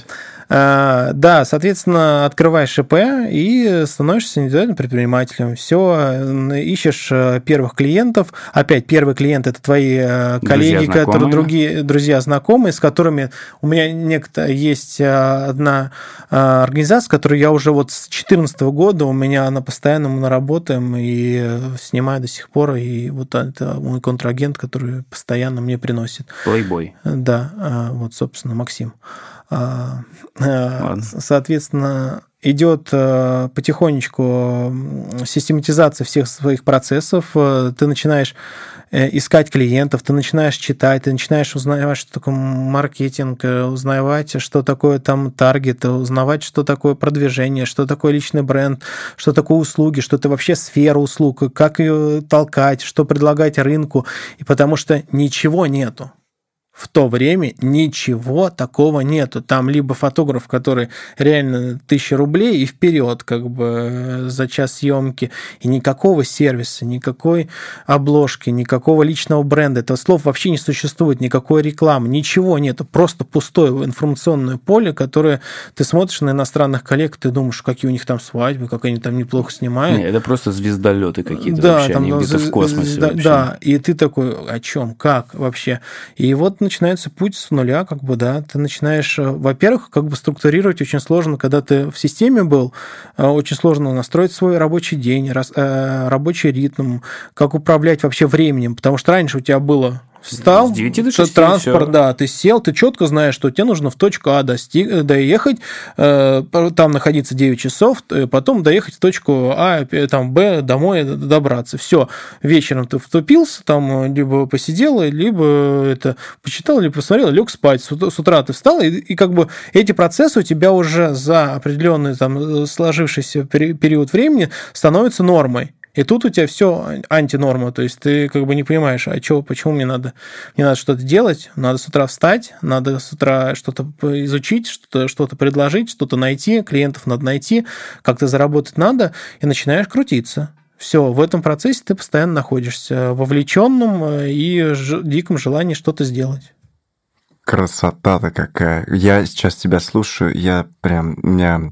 А, да, соответственно, открываешь ИП и становишься индивидуальным предпринимателем. Все, ищешь э, первых клиентов. Опять, первый клиент – это твои э, коллеги, друзья, которые другие друзья, знакомые, с которыми у меня некто есть э, одна организация, которую я уже вот с 2014 года у меня она постоянно мы работаем и снимаю до сих пор. И вот это мой контрагент, который постоянно мне приносит. Плейбой. Да, вот, собственно, Максим. А, а, соответственно, идет э, потихонечку систематизация всех своих процессов. Э, ты начинаешь э, искать клиентов, ты начинаешь читать, ты начинаешь узнавать, что такое маркетинг, узнавать, что такое там таргет, узнавать, что такое продвижение, что такое личный бренд, что такое услуги, что это вообще сфера услуг, как ее толкать, что предлагать рынку. И потому что ничего нету в то время ничего такого нету. Там либо фотограф, который реально тысяча рублей и вперед как бы э, за час съемки, и никакого сервиса, никакой обложки, никакого личного бренда. Этого слов вообще не существует, никакой рекламы, ничего нету. Просто пустое информационное поле, которое ты смотришь на иностранных коллег, ты думаешь, какие у них там свадьбы, как они там неплохо снимают. Не, это просто звездолеты какие-то да, вообще, там, они где-то в космосе. Да, да, и ты такой, о чем, как вообще? И вот начинается путь с нуля, как бы, да, ты начинаешь, э, во-первых, как бы структурировать очень сложно, когда ты в системе был, э, очень сложно настроить свой рабочий день, рабочий ритм, как управлять вообще временем, потому что раньше у тебя было Встал, с 9 до 6, транспорт, все. да, ты сел, ты четко знаешь, что тебе нужно в точку А достиг, э, доехать, э, там находиться 9 часов, э, потом доехать в точку А, там, Б, домой добраться. Все, вечером ты втупился, там, либо посидел, либо это почитал, либо посмотрел, лег спать. С утра ты встал, и, и как бы эти процессы у тебя уже за определенный там сложившийся период времени становятся нормой. И тут у тебя все антинорма, то есть ты как бы не понимаешь, а что, почему мне надо, мне надо что-то делать, надо с утра встать, надо с утра что-то изучить, что-то что предложить, что-то найти, клиентов надо найти, как-то заработать надо, и начинаешь крутиться. Все, в этом процессе ты постоянно находишься вовлеченном э, и диком желании что-то сделать. Красота-то какая. Я сейчас тебя слушаю, я прям, меня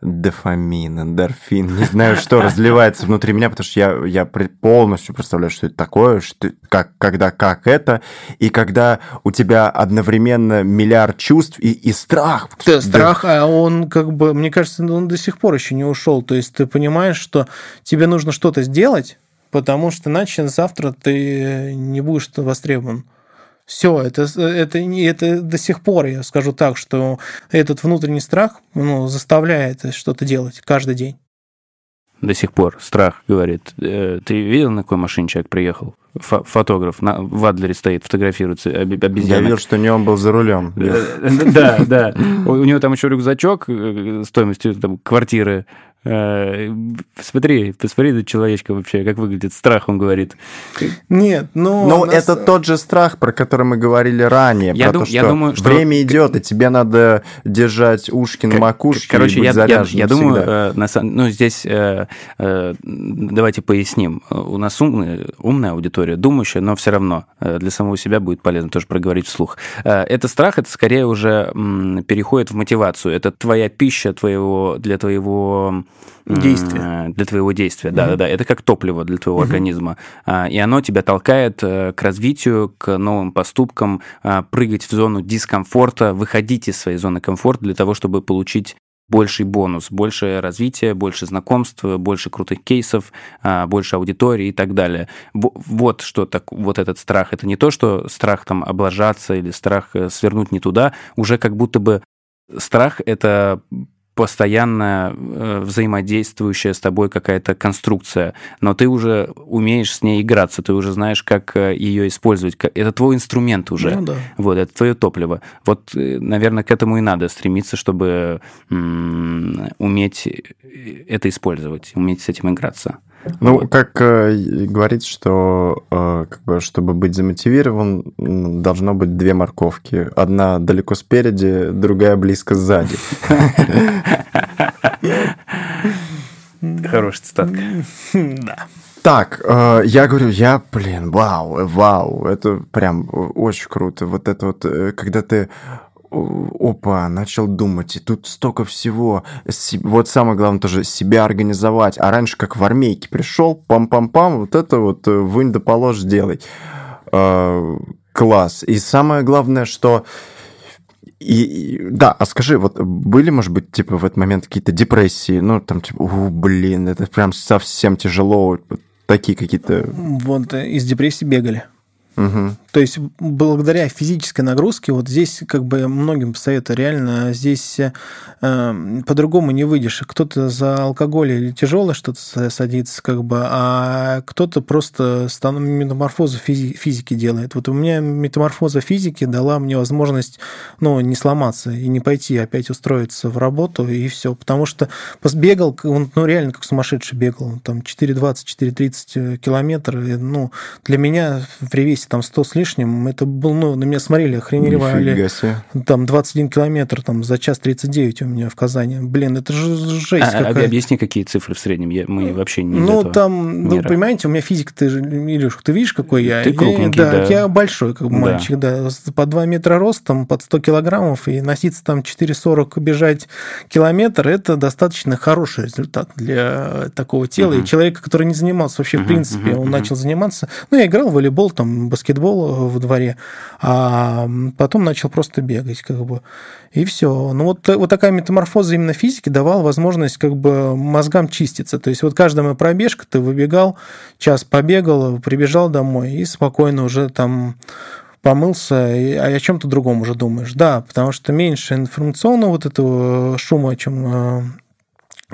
дофамин, эндорфин, не знаю, что разливается внутри меня, потому что я, я полностью представляю, что это такое, что, как, когда как это, и когда у тебя одновременно миллиард чувств и, и страх. Да, страх, а он как бы, мне кажется, он до сих пор еще не ушел. То есть ты понимаешь, что тебе нужно что-то сделать, потому что иначе завтра ты не будешь востребован. Все, это, это, это до сих пор, я скажу так, что этот внутренний страх ну, заставляет что-то делать каждый день. До сих пор страх говорит. Э, ты видел, на какой машине человек приехал? Фо фотограф на, в Адлере стоит, фотографируется обезьянок. Я видел, что не он был за рулем. Да, да. У него там еще рюкзачок э, стоимостью квартиры Э, смотри, посмотри на человечка вообще, как выглядит. Страх, он говорит. Нет, ну... Но нас... это тот же страх, про который мы говорили ранее. Я, про дум, то, я думаю, что... Время идет, и тебе надо держать ушки на макушке Короче, и быть я, я, я думаю, э, на, ну, здесь э, э, давайте поясним. У нас умная, умная аудитория, думающая, но все равно э, для самого себя будет полезно тоже проговорить вслух. Э, это страх, это скорее уже м, переходит в мотивацию. Это твоя пища твоего, для твоего Действия. Для твоего действия, да, да, да. Это как топливо для твоего организма. А, и оно тебя толкает э, к развитию, к новым поступкам, а, прыгать в зону дискомфорта, выходить из своей зоны комфорта для того, чтобы получить больший бонус, больше развития, больше знакомств, больше крутых кейсов, а, больше аудитории и так далее. Вот что так, вот этот страх. Это не то, что страх там облажаться или страх э, свернуть не туда, уже как будто бы страх это постоянно э, взаимодействующая с тобой какая-то конструкция, но ты уже умеешь с ней играться, ты уже знаешь, как э, ее использовать. Это твой инструмент уже. Ну, да. Вот, это твое топливо. Вот, э, наверное, к этому и надо стремиться, чтобы уметь это использовать, уметь с этим играться. Ну, вот. как э, говорится, что э, как бы, чтобы быть замотивирован, должно быть две морковки. Одна далеко спереди, другая близко сзади. Хорошая цитатка. Да. Так, э, я говорю, я, блин, вау, вау, это прям очень круто. Вот это вот, э, когда ты опа, начал думать, и тут столько всего. Вот самое главное тоже себя организовать. А раньше как в армейке пришел, пам-пам-пам, вот это вот э, вынь да положь, сделай. Э, класс. И самое главное, что и, и, да, а скажи, вот были, может быть, типа в этот момент какие-то депрессии, ну, там, типа, у, блин, это прям совсем тяжело, такие какие-то... Вот из депрессии бегали. Угу. То есть благодаря физической нагрузке, вот здесь как бы многим советую, реально здесь э, по-другому не выйдешь. Кто-то за алкоголь или тяжелое что-то садится, как бы, а кто-то просто стану метаморфозу физи- физики делает. Вот у меня метаморфоза физики дала мне возможность, ну, не сломаться и не пойти опять устроиться в работу и все, потому что бегал, он, ну, реально как сумасшедший бегал, там 4,20, 4,30 километров, ну, для меня при весе там 100 с лишним, это был, ну, на меня смотрели, охреневали. Там 21 километр, там за час 39 у меня в Казани. Блин, это же жесть а, какая. Объясни, какие цифры в среднем, я, мы вообще не Ну, там, ну, понимаете, у меня физика, ты же, Илюш, ты видишь, какой я? Ты крупненький, да, да. я большой, как бы да. мальчик, да, по 2 метра ростом, под 100 килограммов, и носиться там 4,40, бежать километр, это достаточно хороший результат для такого тела. Угу. И человека, который не занимался вообще, угу, в принципе, угу, он угу. начал заниматься, ну, я играл в волейбол, там, баскетбол в дворе, а потом начал просто бегать, как бы. И все. Ну, вот, вот такая метаморфоза именно физики давала возможность как бы мозгам чиститься. То есть вот каждая моя пробежка, ты выбегал, час побегал, прибежал домой и спокойно уже там помылся, и о чем-то другом уже думаешь. Да, потому что меньше информационного вот этого шума, о чем э,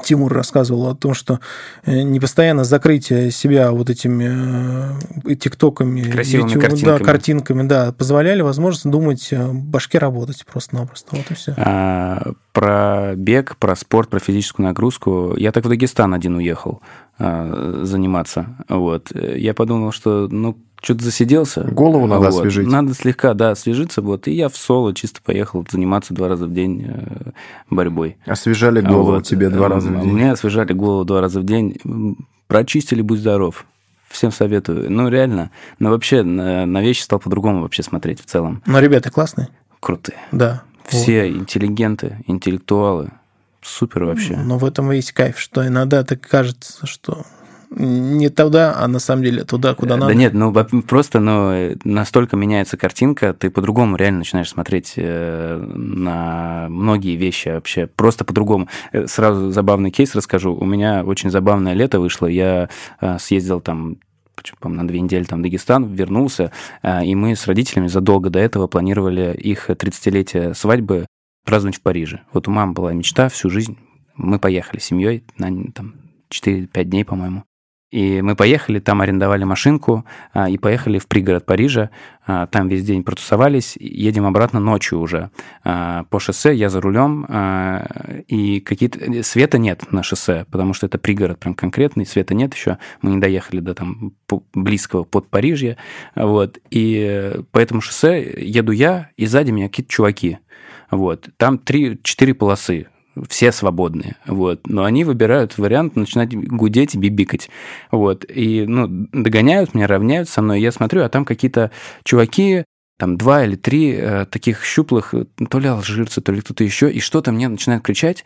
Тимур рассказывал о том, что э, не постоянно закрытие себя вот этими э, тиктоками, Красивыми YouTube, картинками. Да, картинками, да, позволяли возможность думать, башке работать просто-напросто. Вот и все. А, про бег, про спорт, про физическую нагрузку. Я так в Дагестан один уехал а, заниматься. Вот. Я подумал, что ну что-то засиделся. Голову надо вот. освежить. Надо слегка, да, освежиться. Вот. И я в соло чисто поехал заниматься два раза в день э, борьбой. Освежали голову вот. тебе два раза в день? Мне освежали голову два раза в день. Прочистили, будь здоров. Всем советую. Ну, реально. Ну, вообще, на, на вещи стал по-другому вообще смотреть в целом. Но ребята классные? Крутые. Да. Все вот. интеллигенты, интеллектуалы. Супер вообще. Но в этом и есть кайф, что иногда так кажется, что не туда, а на самом деле туда, куда надо. Да нет, ну просто ну, настолько меняется картинка, ты по-другому реально начинаешь смотреть э, на многие вещи вообще, просто по-другому. Э, сразу забавный кейс расскажу. У меня очень забавное лето вышло, я э, съездил там на две недели там в Дагестан, вернулся, и мы с родителями задолго до этого планировали их 30-летие свадьбы праздновать в Париже. Вот у мамы была мечта всю жизнь. Мы поехали с семьей на там, 4-5 дней, по-моему. И мы поехали, там арендовали машинку а, и поехали в пригород Парижа. А, там весь день протусовались, едем обратно ночью уже а, по шоссе. Я за рулем, и какие-то света нет на шоссе, потому что это пригород прям конкретный, света нет еще. Мы не доехали до там близкого под Парижье. Вот. И по этому шоссе еду я, и сзади меня какие-то чуваки. Вот. Там три-четыре полосы все свободные, вот, но они выбирают вариант начинать гудеть и бибикать, вот, и, ну, догоняют меня, равняют со мной, я смотрю, а там какие-то чуваки, там два или три э, таких щуплых, то ли алжирцы, то ли кто-то еще, и что-то мне начинает кричать,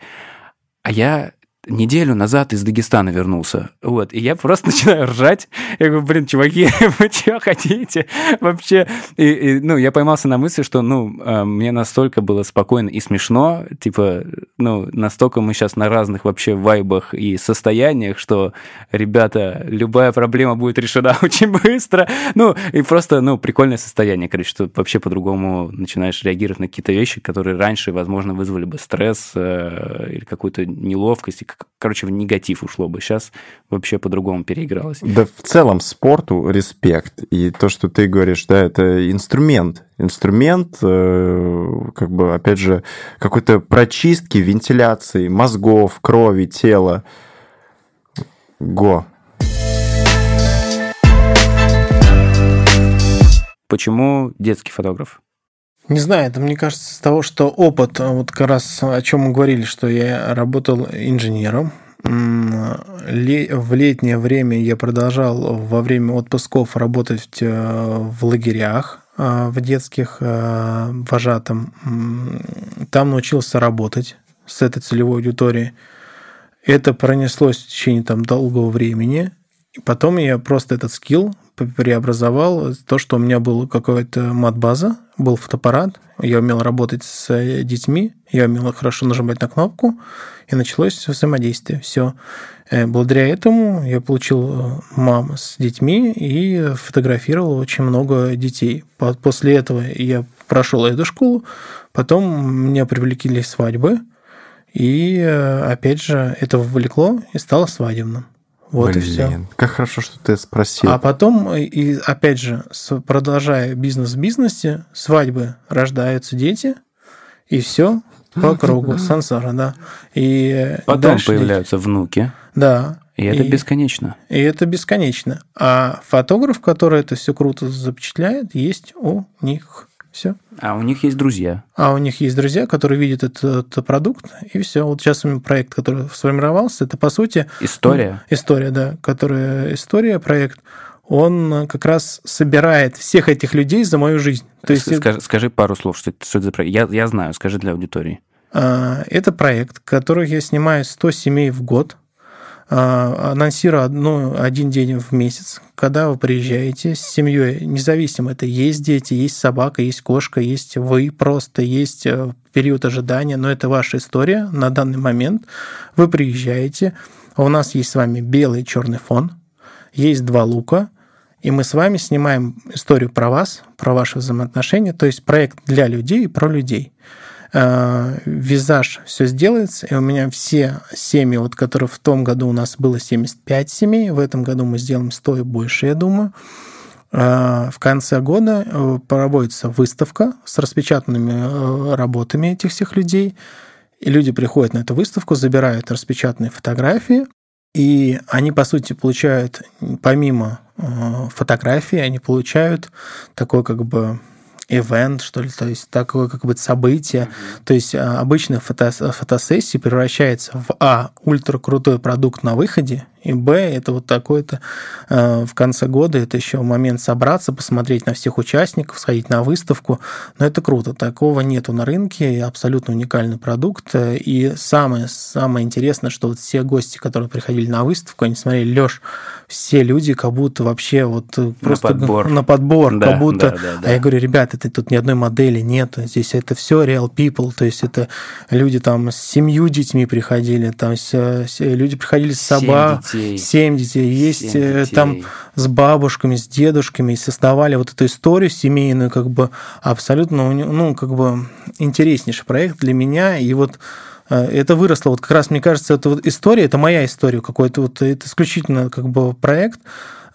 а я неделю назад из Дагестана вернулся. Вот. И я просто [laughs] начинаю ржать. Я говорю, блин, чуваки, [laughs] вы что хотите? Вообще. И, и, ну, я поймался на мысли, что, ну, а, мне настолько было спокойно и смешно, типа, ну, настолько мы сейчас на разных вообще вайбах и состояниях, что, ребята, любая проблема будет решена [laughs] очень быстро. Ну, и просто, ну, прикольное состояние, короче, что вообще по-другому начинаешь реагировать на какие-то вещи, которые раньше, возможно, вызвали бы стресс э, или какую-то неловкость, короче, в негатив ушло бы. Сейчас вообще по-другому переигралось. Да в целом спорту респект. И то, что ты говоришь, да, это инструмент. Инструмент, э, как бы, опять же, какой-то прочистки, вентиляции мозгов, крови, тела. Го. Почему детский фотограф? Не знаю, это мне кажется с того, что опыт, вот как раз о чем мы говорили, что я работал инженером. В летнее время я продолжал во время отпусков работать э, в лагерях, э, в детских э, вожатым. Там научился работать с этой целевой аудиторией. Это пронеслось в течение там долгого времени. И потом я просто этот скилл преобразовал то, что у меня была какая-то мат-база, был фотоаппарат, я умел работать с э, детьми, я умел хорошо нажимать на кнопку, и началось взаимодействие. Все. Э, благодаря этому я получил э, мам с детьми и фотографировал очень много детей. После этого я прошел эту школу, потом меня привлекли свадьбы, и опять же это вовлекло и стало свадебным. Вот Блин, и все. Как хорошо, что ты спросил. А потом, и опять же, продолжая бизнес в бизнесе, свадьбы рождаются дети, и все по кругу, [laughs] сансара, да. И потом появляются дети. внуки. Да. И это и, бесконечно. И это бесконечно. А фотограф, который это все круто запечатляет, есть у них. Все. А у них есть друзья. А у них есть друзья, которые видят этот, этот продукт, и все. Вот сейчас проект, который сформировался, это по сути... История. Ну, история, да. Которая история, проект, он как раз собирает всех этих людей за мою жизнь. То есть... скажи, скажи пару слов, что, что это за проект. Я, я знаю, скажи для аудитории. А, это проект, который я снимаю 100 семей в год. А, анонсирую одну, один день в месяц, когда вы приезжаете с семьей, независимо, это есть дети, есть собака, есть кошка, есть вы просто, есть э, период ожидания, но это ваша история на данный момент. Вы приезжаете, у нас есть с вами белый и черный фон, есть два лука, и мы с вами снимаем историю про вас, про ваши взаимоотношения, то есть проект для людей и про людей. Э, визаж все сделается, и у меня все семьи, вот, которые в том году у нас было 75 семей, в этом году мы сделаем 100 и больше, я думаю. Э, в конце года э, проводится выставка с распечатанными работами этих всех людей, и люди приходят на эту выставку, забирают распечатанные фотографии, и они, по сути, получают, помимо фотографий, они получают такой как бы event, что ли, то есть такое как бы событие. Mm-hmm. То есть а, обычная фото фотосессия превращается в А, ультра крутой продукт на выходе, и Б, это вот такой-то э, в конце года, это еще момент собраться, посмотреть на всех участников, сходить на выставку. Но это круто, такого нету на рынке, абсолютно уникальный продукт. И самое, самое интересное, что вот все гости, которые приходили на выставку, они смотрели, Лёш, все люди как будто вообще вот просто на подбор, на подбор да, как будто. Да, да, да. А я говорю, ребята, это тут ни одной модели нет, здесь это все real people, то есть это люди там с семью детьми приходили, там люди приходили с собой детей. Семь детей. Есть Семь э, детей. там с бабушками, с дедушками, и создавали вот эту историю семейную, как бы абсолютно, ну, как бы интереснейший проект для меня. И вот э, это выросло. Вот как раз, мне кажется, это вот история, это моя история какой-то. Вот это исключительно как бы проект,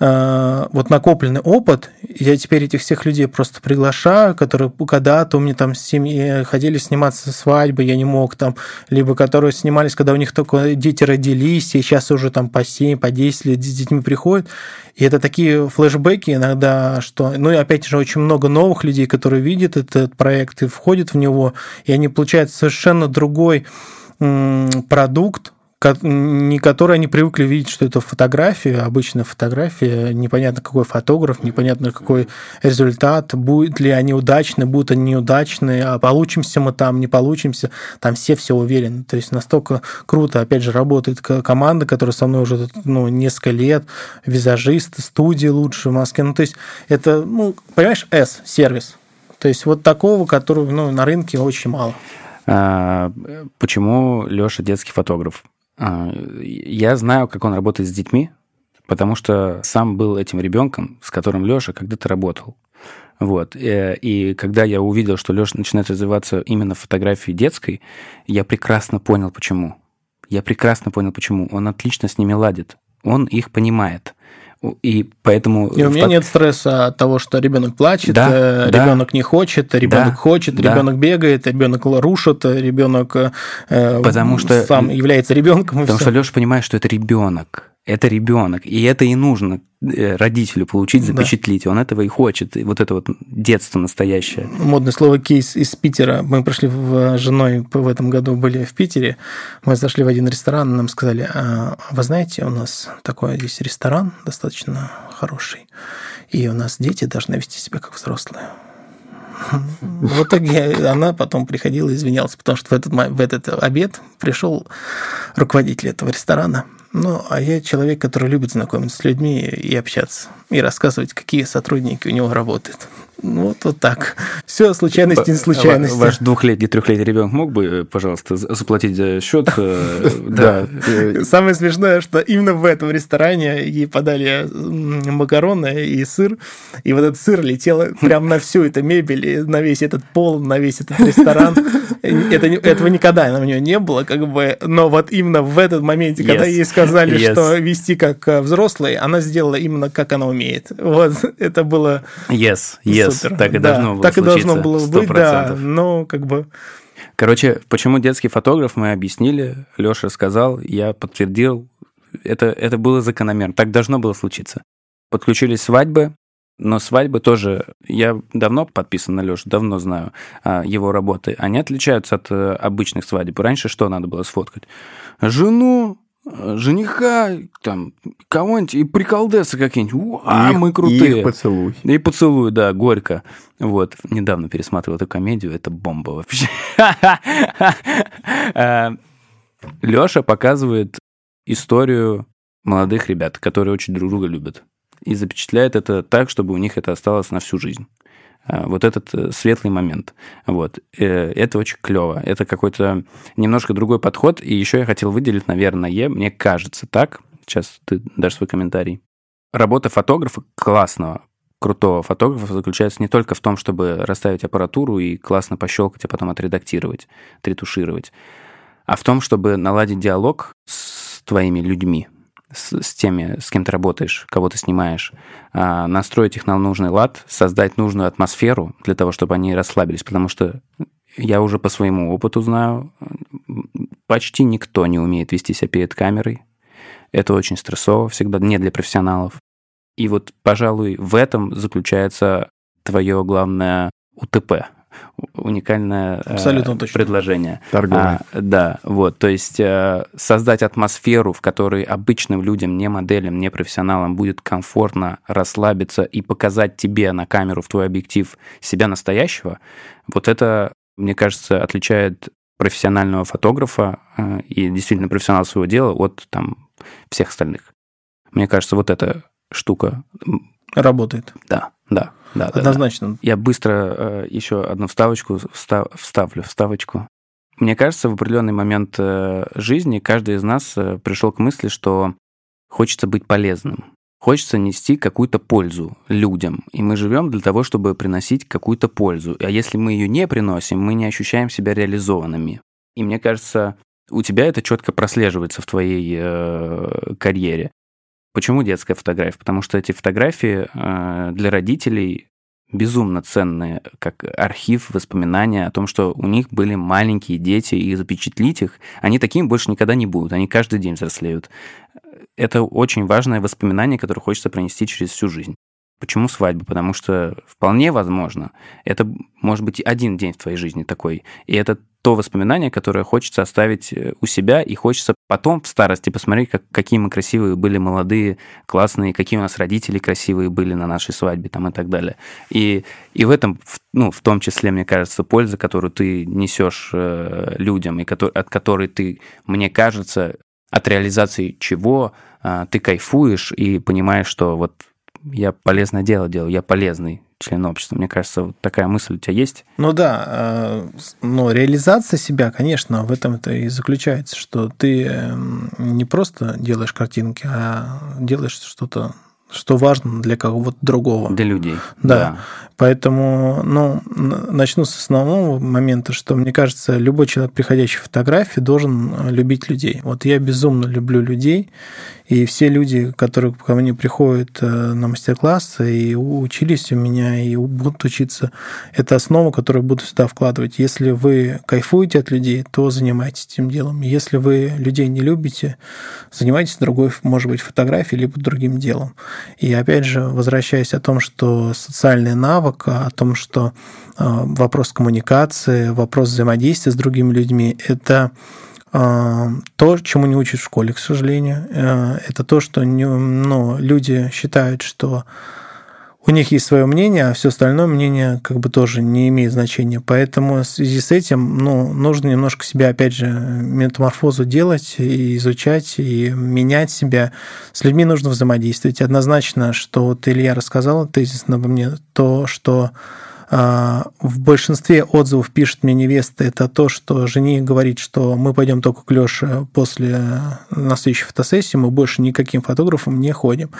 вот накопленный опыт, я теперь этих всех людей просто приглашаю, которые когда-то у меня там с семьи ходили сниматься свадьбы, я не мог там, либо которые снимались, когда у них только дети родились, и сейчас уже там по 7, по 10 лет с детьми приходят. И это такие флешбеки иногда, что... Ну и опять же, очень много новых людей, которые видят этот проект и входят в него, и они получают совершенно другой продукт, не которые они привыкли видеть, что это фотография, обычная фотография, непонятно какой фотограф, непонятно какой результат, будет ли они удачны, будут они неудачны, а получимся мы там, не получимся, там все все уверены. То есть настолько круто, опять же, работает команда, которая со мной уже ну, несколько лет, визажисты, студии лучшие в Москве. Ну, то есть это, ну, понимаешь, S, сервис. То есть вот такого, которого ну, на рынке очень мало. А, почему Леша детский фотограф? А, я знаю, как он работает с детьми, потому что сам был этим ребенком, с которым Леша когда-то работал. Вот. Э, и когда я увидел, что Леша начинает развиваться именно в фотографии детской, я прекрасно понял, почему. Я прекрасно понял, почему. Он отлично с ними ладит. Он их понимает. И поэтому... И у меня нет стресса от того, что ребенок плачет, да, э, ребенок да, не хочет, ребенок да, хочет, да. ребенок бегает, ребенок рушит, ребенок э, потому что, сам является ребенком. Потому что Леша понимает, что это ребенок это ребенок, и это и нужно э, родителю получить, запечатлить. Да. Он этого и хочет. И вот это вот детство настоящее. Модное слово кейс из Питера. Мы прошли с женой в этом году были в Питере. Мы зашли в один ресторан, нам сказали, а вы знаете, у нас такой здесь ресторан достаточно хороший, и у нас дети должны вести себя как взрослые. В итоге она потом приходила и извинялась, потому что в этот, в этот обед пришел руководитель этого ресторана ну, а я человек, который любит знакомиться с людьми и общаться, и рассказывать, какие сотрудники у него работают. Ну, вот, вот так. Все случайности не случайности. Ваш двухлетний, трехлетний ребенок мог бы, пожалуйста, заплатить за счет? Э, [laughs] да. Самое смешное, что именно в этом ресторане ей подали макароны и сыр, и вот этот сыр летел прямо на всю эту мебель, на весь этот пол, на весь этот ресторан. Это, этого никогда на нее не было, как бы, но вот именно в этот момент, когда ей сказали, что вести как э, взрослый, она сделала именно как она умеет. Вот, это было... Yes, yes супер. Так и да, должно было Так случиться, и должно было быть, 100%. да. Но как бы... Короче, почему детский фотограф, мы объяснили, Леша сказал, я подтвердил, это, это было закономерно, так должно было случиться. Подключились свадьбы, но свадьбы тоже, я давно подписан на Лешу, давно знаю а, его работы. Они отличаются от а, обычных свадеб. Раньше что надо было сфоткать? Жену, жениха, там, кого-нибудь, и приколдесы какие-нибудь. А, мы крутые. И поцелуй. И поцелуй, да, горько. Вот, недавно пересматривал эту комедию, это бомба вообще. [laughs] Леша показывает историю молодых ребят, которые очень друг друга любят. И запечатляет это так, чтобы у них это осталось на всю жизнь. А, вот этот э, светлый момент. Вот. Э, это очень клево. Это какой-то немножко другой подход. И еще я хотел выделить, наверное, мне кажется так, сейчас ты дашь свой комментарий. Работа фотографа классного, крутого фотографа заключается не только в том, чтобы расставить аппаратуру и классно пощелкать, а потом отредактировать, отретушировать, а в том, чтобы наладить диалог с твоими людьми, с, с теми, с кем ты работаешь, кого ты снимаешь, а, настроить их на нужный лад, создать нужную атмосферу для того, чтобы они расслабились, потому что я уже по своему опыту знаю, почти никто не умеет вести себя перед камерой. Это очень стрессово всегда, не для профессионалов. И вот, пожалуй, в этом заключается твое главное УТП, уникальное э, Абсолютно точно. предложение. Торговое. А, да, вот, то есть э, создать атмосферу, в которой обычным людям, не моделям, не профессионалам будет комфортно расслабиться и показать тебе на камеру, в твой объектив себя настоящего, вот это, мне кажется, отличает профессионального фотографа э, и действительно профессионала своего дела от там всех остальных. Мне кажется, вот эта штука работает. Да, да. Да, Однозначно. Да, да. Я быстро э, еще одну вставочку встав, вставлю, вставочку. Мне кажется, в определенный момент э, жизни каждый из нас э, пришел к мысли, что хочется быть полезным. Хочется нести какую-то пользу людям. И мы живем для того, чтобы приносить какую-то пользу. А если мы ее не приносим, мы не ощущаем себя реализованными. И мне кажется, у тебя это четко прослеживается в твоей э, карьере. Почему детская фотография? Потому что эти фотографии э, для родителей безумно ценные, как архив, воспоминания о том, что у них были маленькие дети, и запечатлить их, они такими больше никогда не будут, они каждый день взрослеют. Это очень важное воспоминание, которое хочется пронести через всю жизнь. Почему свадьба? Потому что вполне возможно, это может быть один день в твоей жизни такой, и это то воспоминание, которое хочется оставить э, у себя, и хочется потом в старости посмотреть, как, какие мы красивые были молодые, классные, какие у нас родители красивые были на нашей свадьбе там, и так далее. И, и в этом, ну, в том числе, мне кажется, польза, которую ты несешь э, людям, и который, от которой ты, мне кажется, от реализации чего э, ты кайфуешь и понимаешь, что вот я полезное дело делаю, я полезный член общества. Мне кажется, вот такая мысль у тебя есть? Ну да, э, но реализация себя, конечно, в этом это и заключается, что ты эм, не просто делаешь картинки, а делаешь что-то что важно для кого-то другого. Для людей. Да. да. Поэтому, ну, начну с основного момента, что мне кажется, любой человек, приходящий в фотографии, должен любить людей. Вот я безумно люблю людей, и все люди, которые ко мне приходят э, на мастер-классы и учились у меня, и будут учиться, это основа, которую буду всегда вкладывать. Если вы кайфуете от людей, то занимайтесь этим делом. Если вы людей не любите, занимайтесь другой, может быть, фотографией, либо другим делом. И опять же, возвращаясь о том, что социальный навык, о том, что э, вопрос коммуникации, вопрос взаимодействия с другими людьми, это а, то, чему не учат в школе, к сожалению, э, это то, что ну, люди считают, что у них есть свое мнение, а все остальное мнение как бы тоже не имеет значения. Поэтому в связи с этим ну, нужно немножко себя, опять же, метаморфозу делать, и изучать, и менять себя. С людьми нужно взаимодействовать. Однозначно, что вот Илья рассказал тезисно обо мне, то, что в большинстве отзывов пишет мне невеста, это то, что жених говорит, что мы пойдем только к Лёше после настоящей фотосессии, мы больше никаким фотографом не ходим.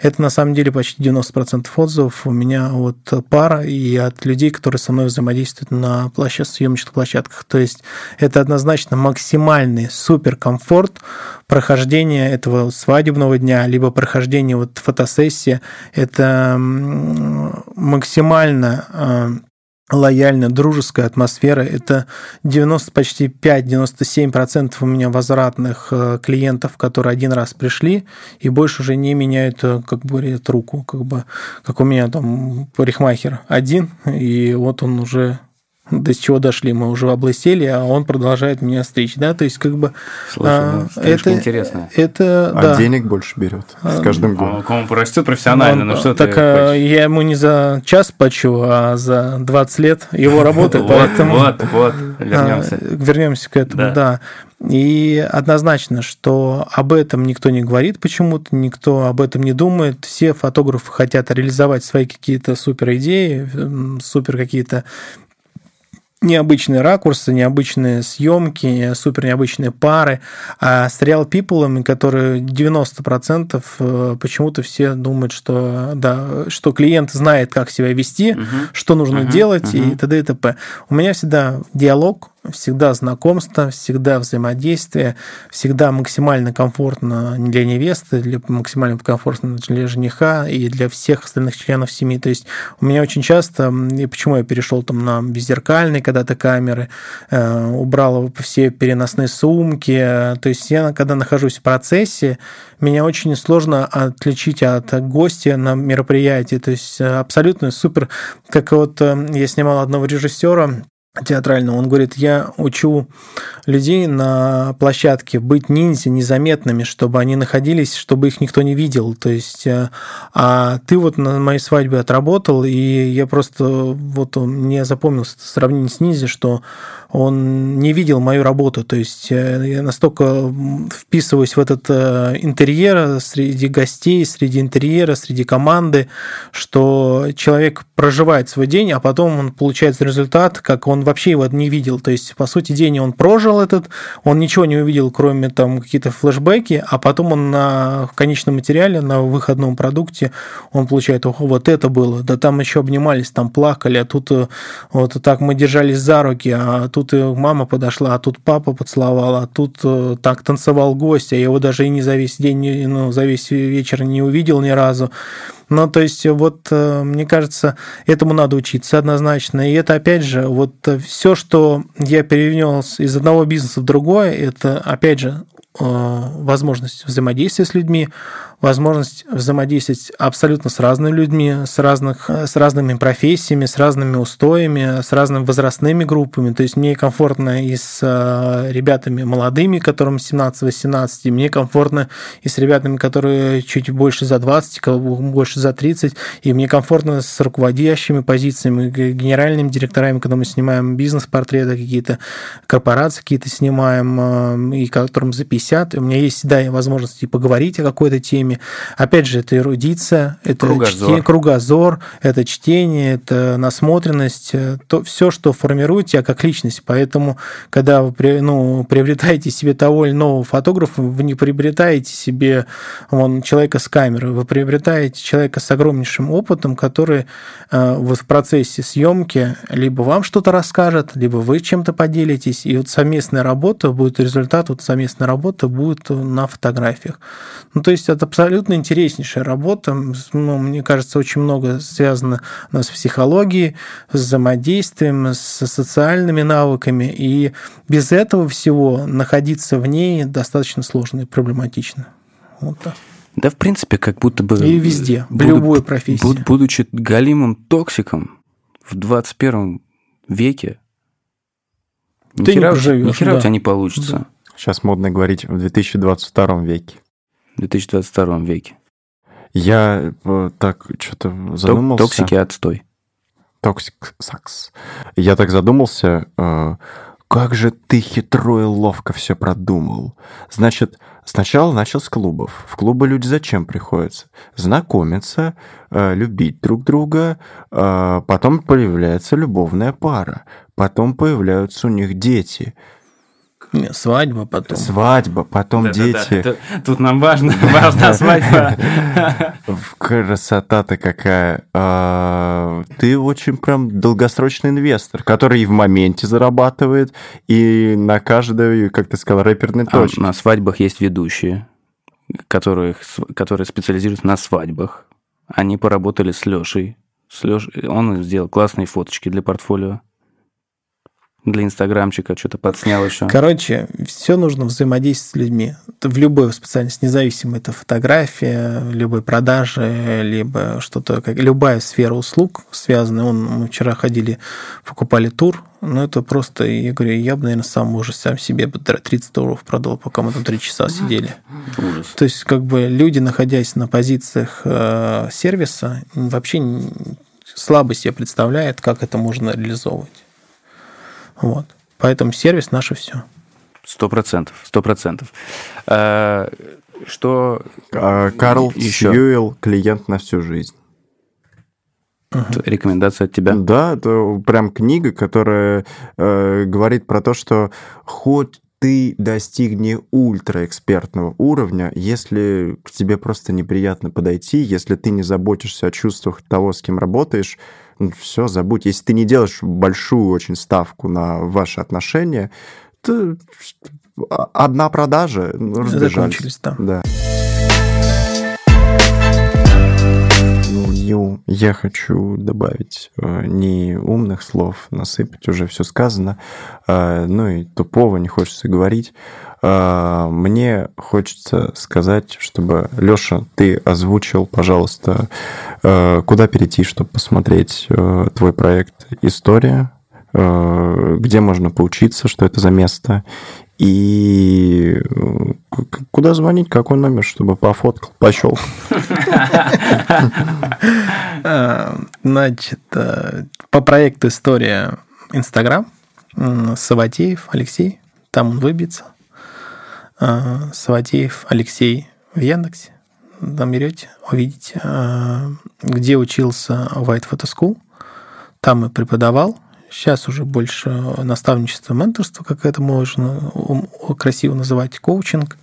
Это на самом деле почти 90% отзывов у меня от пара и от людей, которые со мной взаимодействуют на площадь, съемочных площадках. То есть это однозначно максимальный суперкомфорт прохождения этого свадебного дня, либо прохождения вот фотосессии. Это максимально а, лояльная, дружеская атмосфера. Это 90, почти 5-97% у меня возвратных э, клиентов, которые один раз пришли и больше уже не меняют, э, как бы руку. Как, бы, как у меня там парикмахер один, и вот он уже до чего дошли, мы уже облысели, а он продолжает меня стричь, да, то есть как бы Слушай, а, ну, это интересно. Это, а да. денег больше берет с А, каждым Он, годом. он порастет профессионально, ну, что так ты а, я ему не за час плачу, а за 20 лет его работы, Вот, поэтому... вот, вот, вернемся. А, Вернемся к этому, Да. И однозначно, что об этом никто не говорит почему-то, никто об этом не думает. Все фотографы хотят реализовать свои какие-то супер идеи, супер какие-то необычные ракурсы, необычные съемки, супер необычные пары. А с Real People, которые 90% э, почему-то все думают, что, да, что клиент знает, как себя вести, Мгм. что нужно Мгм, делать и мгм. т.д. и т.п. У меня всегда диалог, всегда знакомство, всегда взаимодействие, всегда максимально комфортно для невесты, для, максимально комфортно для жениха и для всех остальных членов семьи. То есть у меня очень часто, и почему я перешел там на беззеркальные когда-то камеры, э, убрал все переносные сумки, то есть я, когда нахожусь в процессе, меня очень сложно отличить от гостя на мероприятии. То есть абсолютно супер. Как вот э, я снимал одного режиссера театрального, он говорит, я учу людей на площадке быть ниндзя незаметными, чтобы они находились, чтобы их никто не видел. То есть, э, а ты вот на моей свадьбе отработал, и я просто вот мне запомнилось это сравнение с ниндзя, что он не видел мою работу. То есть э, я настолько вписываюсь в этот э, интерьер среди гостей, среди интерьера, среди команды, что человек проживает свой день, а потом он получает результат, как он вообще его не видел. То есть, по сути, день он прожил этот, он ничего не увидел, кроме там какие-то флешбеки, а потом он на конечном материале, на выходном продукте, он получает, ого, вот это было, да там еще обнимались, там плакали, а тут э, вот так мы держались за руки, а тут и мама подошла, а тут папа поцеловал, а тут э, так танцевал гость, а его даже и не за весь день, не- ну, за весь вечер не увидел ни разу. Ну, то есть, вот, э, мне кажется, этому надо учиться однозначно. И это, опять же, вот все, что я перенес из одного бизнеса в другое, это, опять же, э, возможность взаимодействия с людьми, возможность взаимодействовать абсолютно с разными людьми, с, разных, с разными профессиями, с разными устоями, с разными возрастными группами. То есть мне комфортно и с э, ребятами молодыми, которым 17-18, и мне комфортно и с ребятами, которые чуть больше за 20, кого больше за 30, и мне комфортно с руководящими позициями, генеральными директорами, когда мы снимаем бизнес-портреты какие-то, корпорации какие-то снимаем, э, и которым за 50, и у меня есть всегда возможность и поговорить о какой-то теме. Опять же, это эрудиция, это Кругозор. чтение- кругозор, это чтение, это насмотренность, э, то все, что формирует тебя как личность. Поэтому, когда вы ну, приобретаете себе того или иного фотографа, вы не приобретаете себе вон, человека с камерой, вы приобретаете человека с огромнейшим опытом, который э, вот в процессе съемки либо вам что-то расскажет, либо вы чем-то поделитесь, и вот совместная работа будет, результат вот совместной работы будет на фотографиях. Ну, то есть это абсолютно интереснейшая работа. Ну, мне кажется, очень много связано у нас с психологией, с взаимодействием, с социальными навыками. И без этого всего находиться в ней достаточно сложно и проблематично. Вот так. Да, в принципе, как будто бы... И везде, в буду- любой профессии. буд- будучи галимым токсиком в 21 веке, ни Ты не хера у- ни хера у да. тебя не получится Сейчас модно говорить в 2022 веке. В 2022 веке. Я э, так что-то задумался. Токсики отстой. Toxic sucks. Я так задумался, э, как же ты хитро и ловко все продумал. Значит, сначала начал с клубов. В клубы люди зачем приходятся? Знакомиться, э, любить друг друга, потом появляется любовная пара, потом появляются у них дети, Не, Свадьба потом. свадьба, потом дети. Это- Тут нам важно, [laughs] важна свадьба. Красота-то какая. А, Ты очень прям долгосрочный инвестор, который и в моменте зарабатывает, и на каждой, как ты сказал, рэперной А точке. на свадьбах есть ведущие, которые, которые специализируются на свадьбах. Они поработали с Лешей. С Лешей. Он сделал классные фоточки для портфолио. Для инстаграмчика что-то подснял еще. Короче, все нужно взаимодействовать с людьми. В любой специальности, независимо, это фотография, любой продажи, либо что-то, как любая сфера услуг связанная. Он, мы вчера ходили, покупали тур Ну, это просто, я говорю, я бы, наверное, сам уже сам себе бы 30 долларов продал, пока мы там 3 часа сидели. Ужас. То есть, как бы люди, находясь на позициях э, сервиса, вообще слабо себе представляют, как это можно реализовывать. Вот. Поэтому сервис наше все. Сто процентов, сто процентов. А, Что А, Карл еще? Сьюэлл клиент на всю жизнь. Рекомендация от тебя? Да, это прям книга, которая э, говорит про то, что хоть ты достигни ультраэкспертного уровня, если к тебе просто неприятно подойти, если ты не заботишься о чувствах того, с кем работаешь, все, забудь. Если ты не делаешь большую очень ставку на ваши отношения, то одна продажа, ну, разбежались. Да. Да. Ну, не- я хочу добавить э, не умных слов, насыпать уже все сказано, э, ну и тупого не хочется говорить. Э, Мне хочется сказать, чтобы, Леша, ты озвучил, пожалуйста, э, куда перейти, чтобы посмотреть э, твой проект «История», э, где можно поучиться, что это за место, и куда звонить, какой номер, чтобы пофоткал. А, Значит, по проекту «История Инстаграм» Саватеев Алексей, там он выбьется. А, Саватеев Алексей в Яндексе. Там берете, увидите, а, где учился White Photo School. Там и преподавал. Сейчас уже больше наставничество, менторство, как это можно красиво называть, коучинг,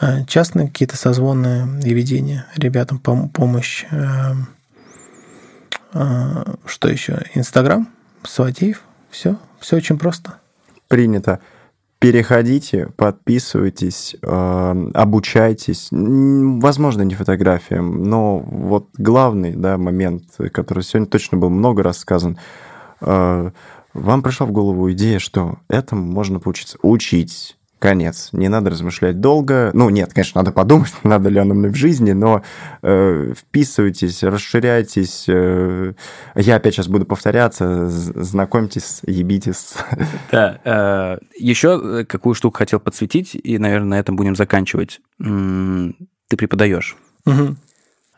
э, частные какие-то созвоны и ведения ребятам пом- помощь. Что еще? Инстаграм, Саватеев. Все, все очень просто. Принято. Переходите, подписывайтесь, э, обучайтесь. Возможно, не фотографиям, но вот главный да, момент, который сегодня точно был много раз сказан, э, вам пришла в голову идея, что этому можно поучиться. Учить. Конец. Не надо размышлять долго. Ну, нет, конечно, надо подумать, [laughs] надо ли оно мне в жизни, но э, вписывайтесь, расширяйтесь. э, я опять сейчас буду повторяться. Знакомьтесь, ебитесь. [laughs] Да. э, Еще какую штуку хотел подсветить, и, наверное, на этом будем заканчивать. М, Ты преподаешь. Мгм.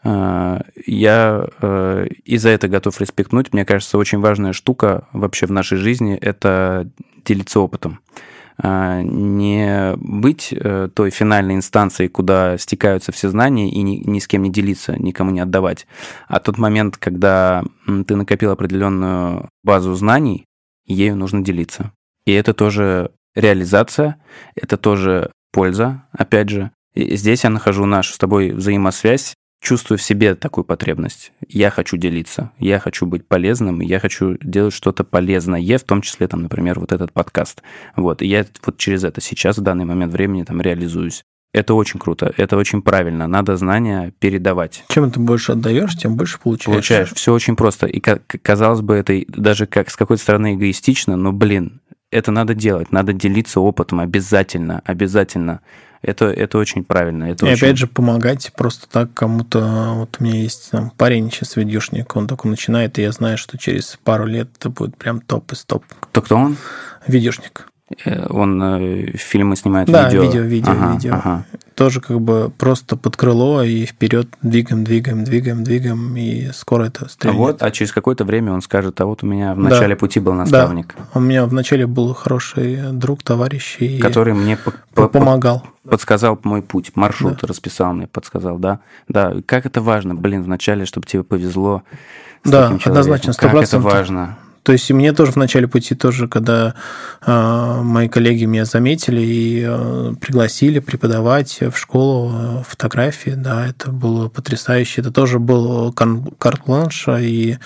Э, Я э, и за это готов респектнуть. Мне кажется, очень важная штука вообще в нашей жизни – это делиться опытом. Э, Не быть э, той финальной инстанцией, куда стекаются все знания, и ни, ни с кем не делиться, никому не отдавать. А тот момент, когда ты накопил определенную базу знаний, ею нужно делиться. И это тоже реализация, это тоже польза, опять же. И здесь я нахожу нашу с тобой взаимосвязь, чувствую в себе такую потребность. Я хочу делиться, я хочу быть полезным, я хочу делать что-то полезное, в том числе, там, например, вот этот подкаст. Вот, и я вот через это сейчас, в данный момент времени, там, реализуюсь. Это очень круто, это очень правильно. Надо знания передавать. Чем ты больше отдаешь, тем больше получаешь. Получаешь. Все очень просто. И ка- казалось бы, это даже как с какой-то стороны эгоистично, но, блин, это надо делать. Надо делиться опытом обязательно, обязательно. Это, это очень правильно. Это И очень... опять же помогать просто так кому-то. Вот у меня есть там парень сейчас видюшник, он только начинает, и я знаю, что через пару лет это будет прям топ из топ. Кто, кто он? Видюшник. Э, Он э, фильмы снимает, Да, видео. видео, видео, Ага, видео. ага. Тоже как бы просто под крыло и вперед двигаем, двигаем, двигаем, двигаем, и скоро это А стрельнет. вот, а через какое-то время он скажет, а вот у меня в Да. начале пути был наставник, У меня вначале был хороший друг, товарищ, и который мне по- по- по- помогал. подсказал мой путь, маршрут расписал мне, подсказал, да. Да, как это важно, блин, вначале, чтобы тебе повезло. с Да, таким человеком. однозначно, Как это 100%. важно. То есть и мне тоже в начале пути тоже, когда э, мои коллеги меня заметили и э, пригласили преподавать в школу э, фотографии, да, это было потрясающе. Это тоже был карт-бланш, и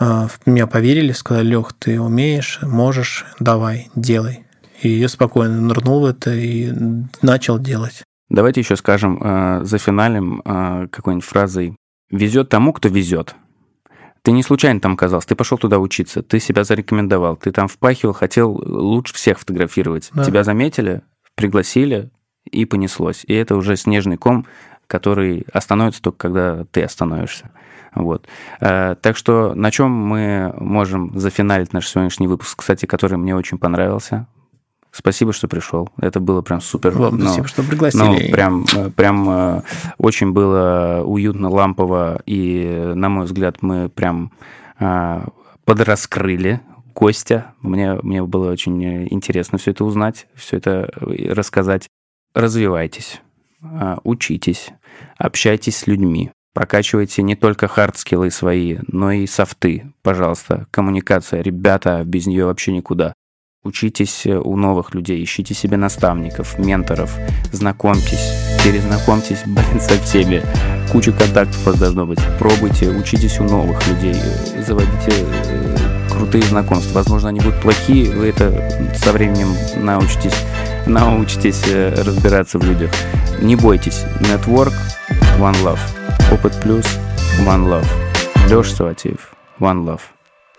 э, меня поверили, сказали, Лех, ты умеешь, можешь, давай, делай. И я спокойно нырнул в это и начал делать. Давайте еще скажем э, за финалем э, какой-нибудь фразой «Везет тому, кто везет». Ты не случайно там оказался, ты пошел туда учиться, ты себя зарекомендовал, ты там впахивал, хотел лучше всех фотографировать. Да. Тебя заметили, пригласили, и понеслось. И это уже снежный ком, который остановится только когда ты остановишься. Вот. Э, так что на чем мы можем зафиналить наш сегодняшний выпуск, кстати, который мне очень понравился. Спасибо, что пришел. Это было прям супер. Вам ну, спасибо, что пригласили. Ну, прям, э, прям э, очень было уютно, лампово, и, на мой взгляд, мы прям э, подраскрыли Костя. Мне, мне было очень интересно все это узнать, все это рассказать. Развивайтесь, учитесь, общайтесь с людьми, прокачивайте не только hard skill ы свои, но и софты, пожалуйста. Коммуникация, ребята, без нее вообще никуда. Учитесь э, у новых людей, ищите себе наставников, менторов, знакомьтесь, перезнакомьтесь, [laughs] блин, со всеми. Куча контактов вас должно быть. Пробуйте, учитесь у новых людей, э, заводите э, крутые знакомства. Возможно, они будут плохие, вы это со временем научитесь, [laughs] научитесь разбираться в людях. Не бойтесь. Network, One Love. Опыт плюс, One Love. Леша Саватеев, One Love.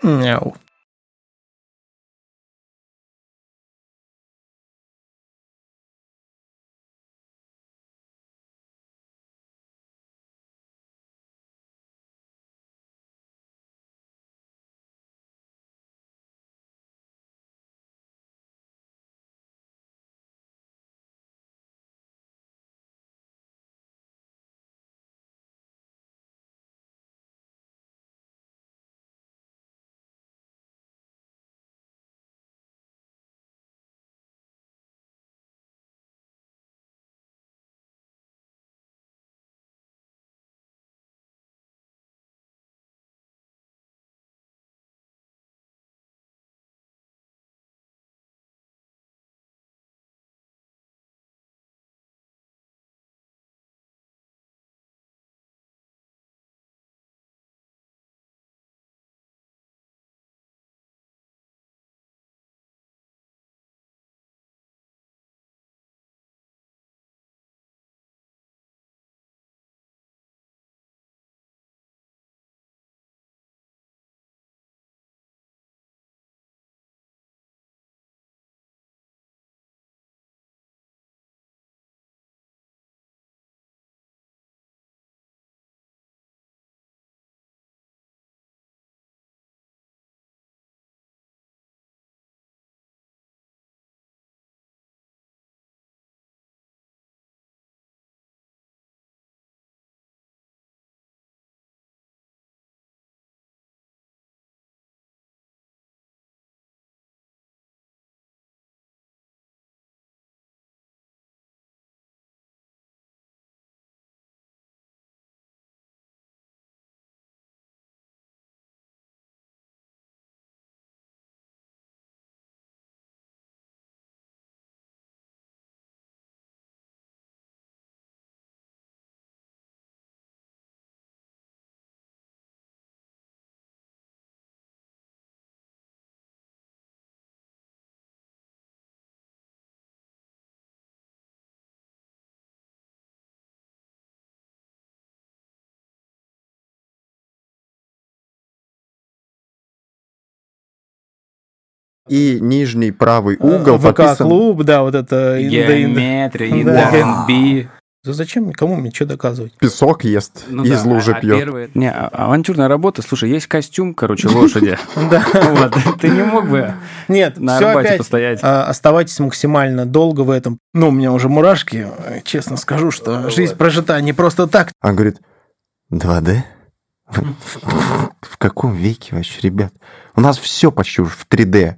Мяу. И нижний правый угол ВК подписан... клуб, да, вот это. Геометрия, Да. R&B. Да Зачем? Кому мне что доказывать? Песок ест, Ну из да, лужи а- а пьет. первые- Не, а- авантюрная работа. Слушай, есть костюм, короче, [laughs] лошади. Да. Вот. Ты не мог бы Нет, на Арбате постоять? а, Оставайтесь максимально долго в этом. Ну, у меня уже мурашки. э, Честно скажу, что жизнь прожита не просто так. Он говорит, 2D? В каком веке вообще, ребят? У нас все почти уже в 3D.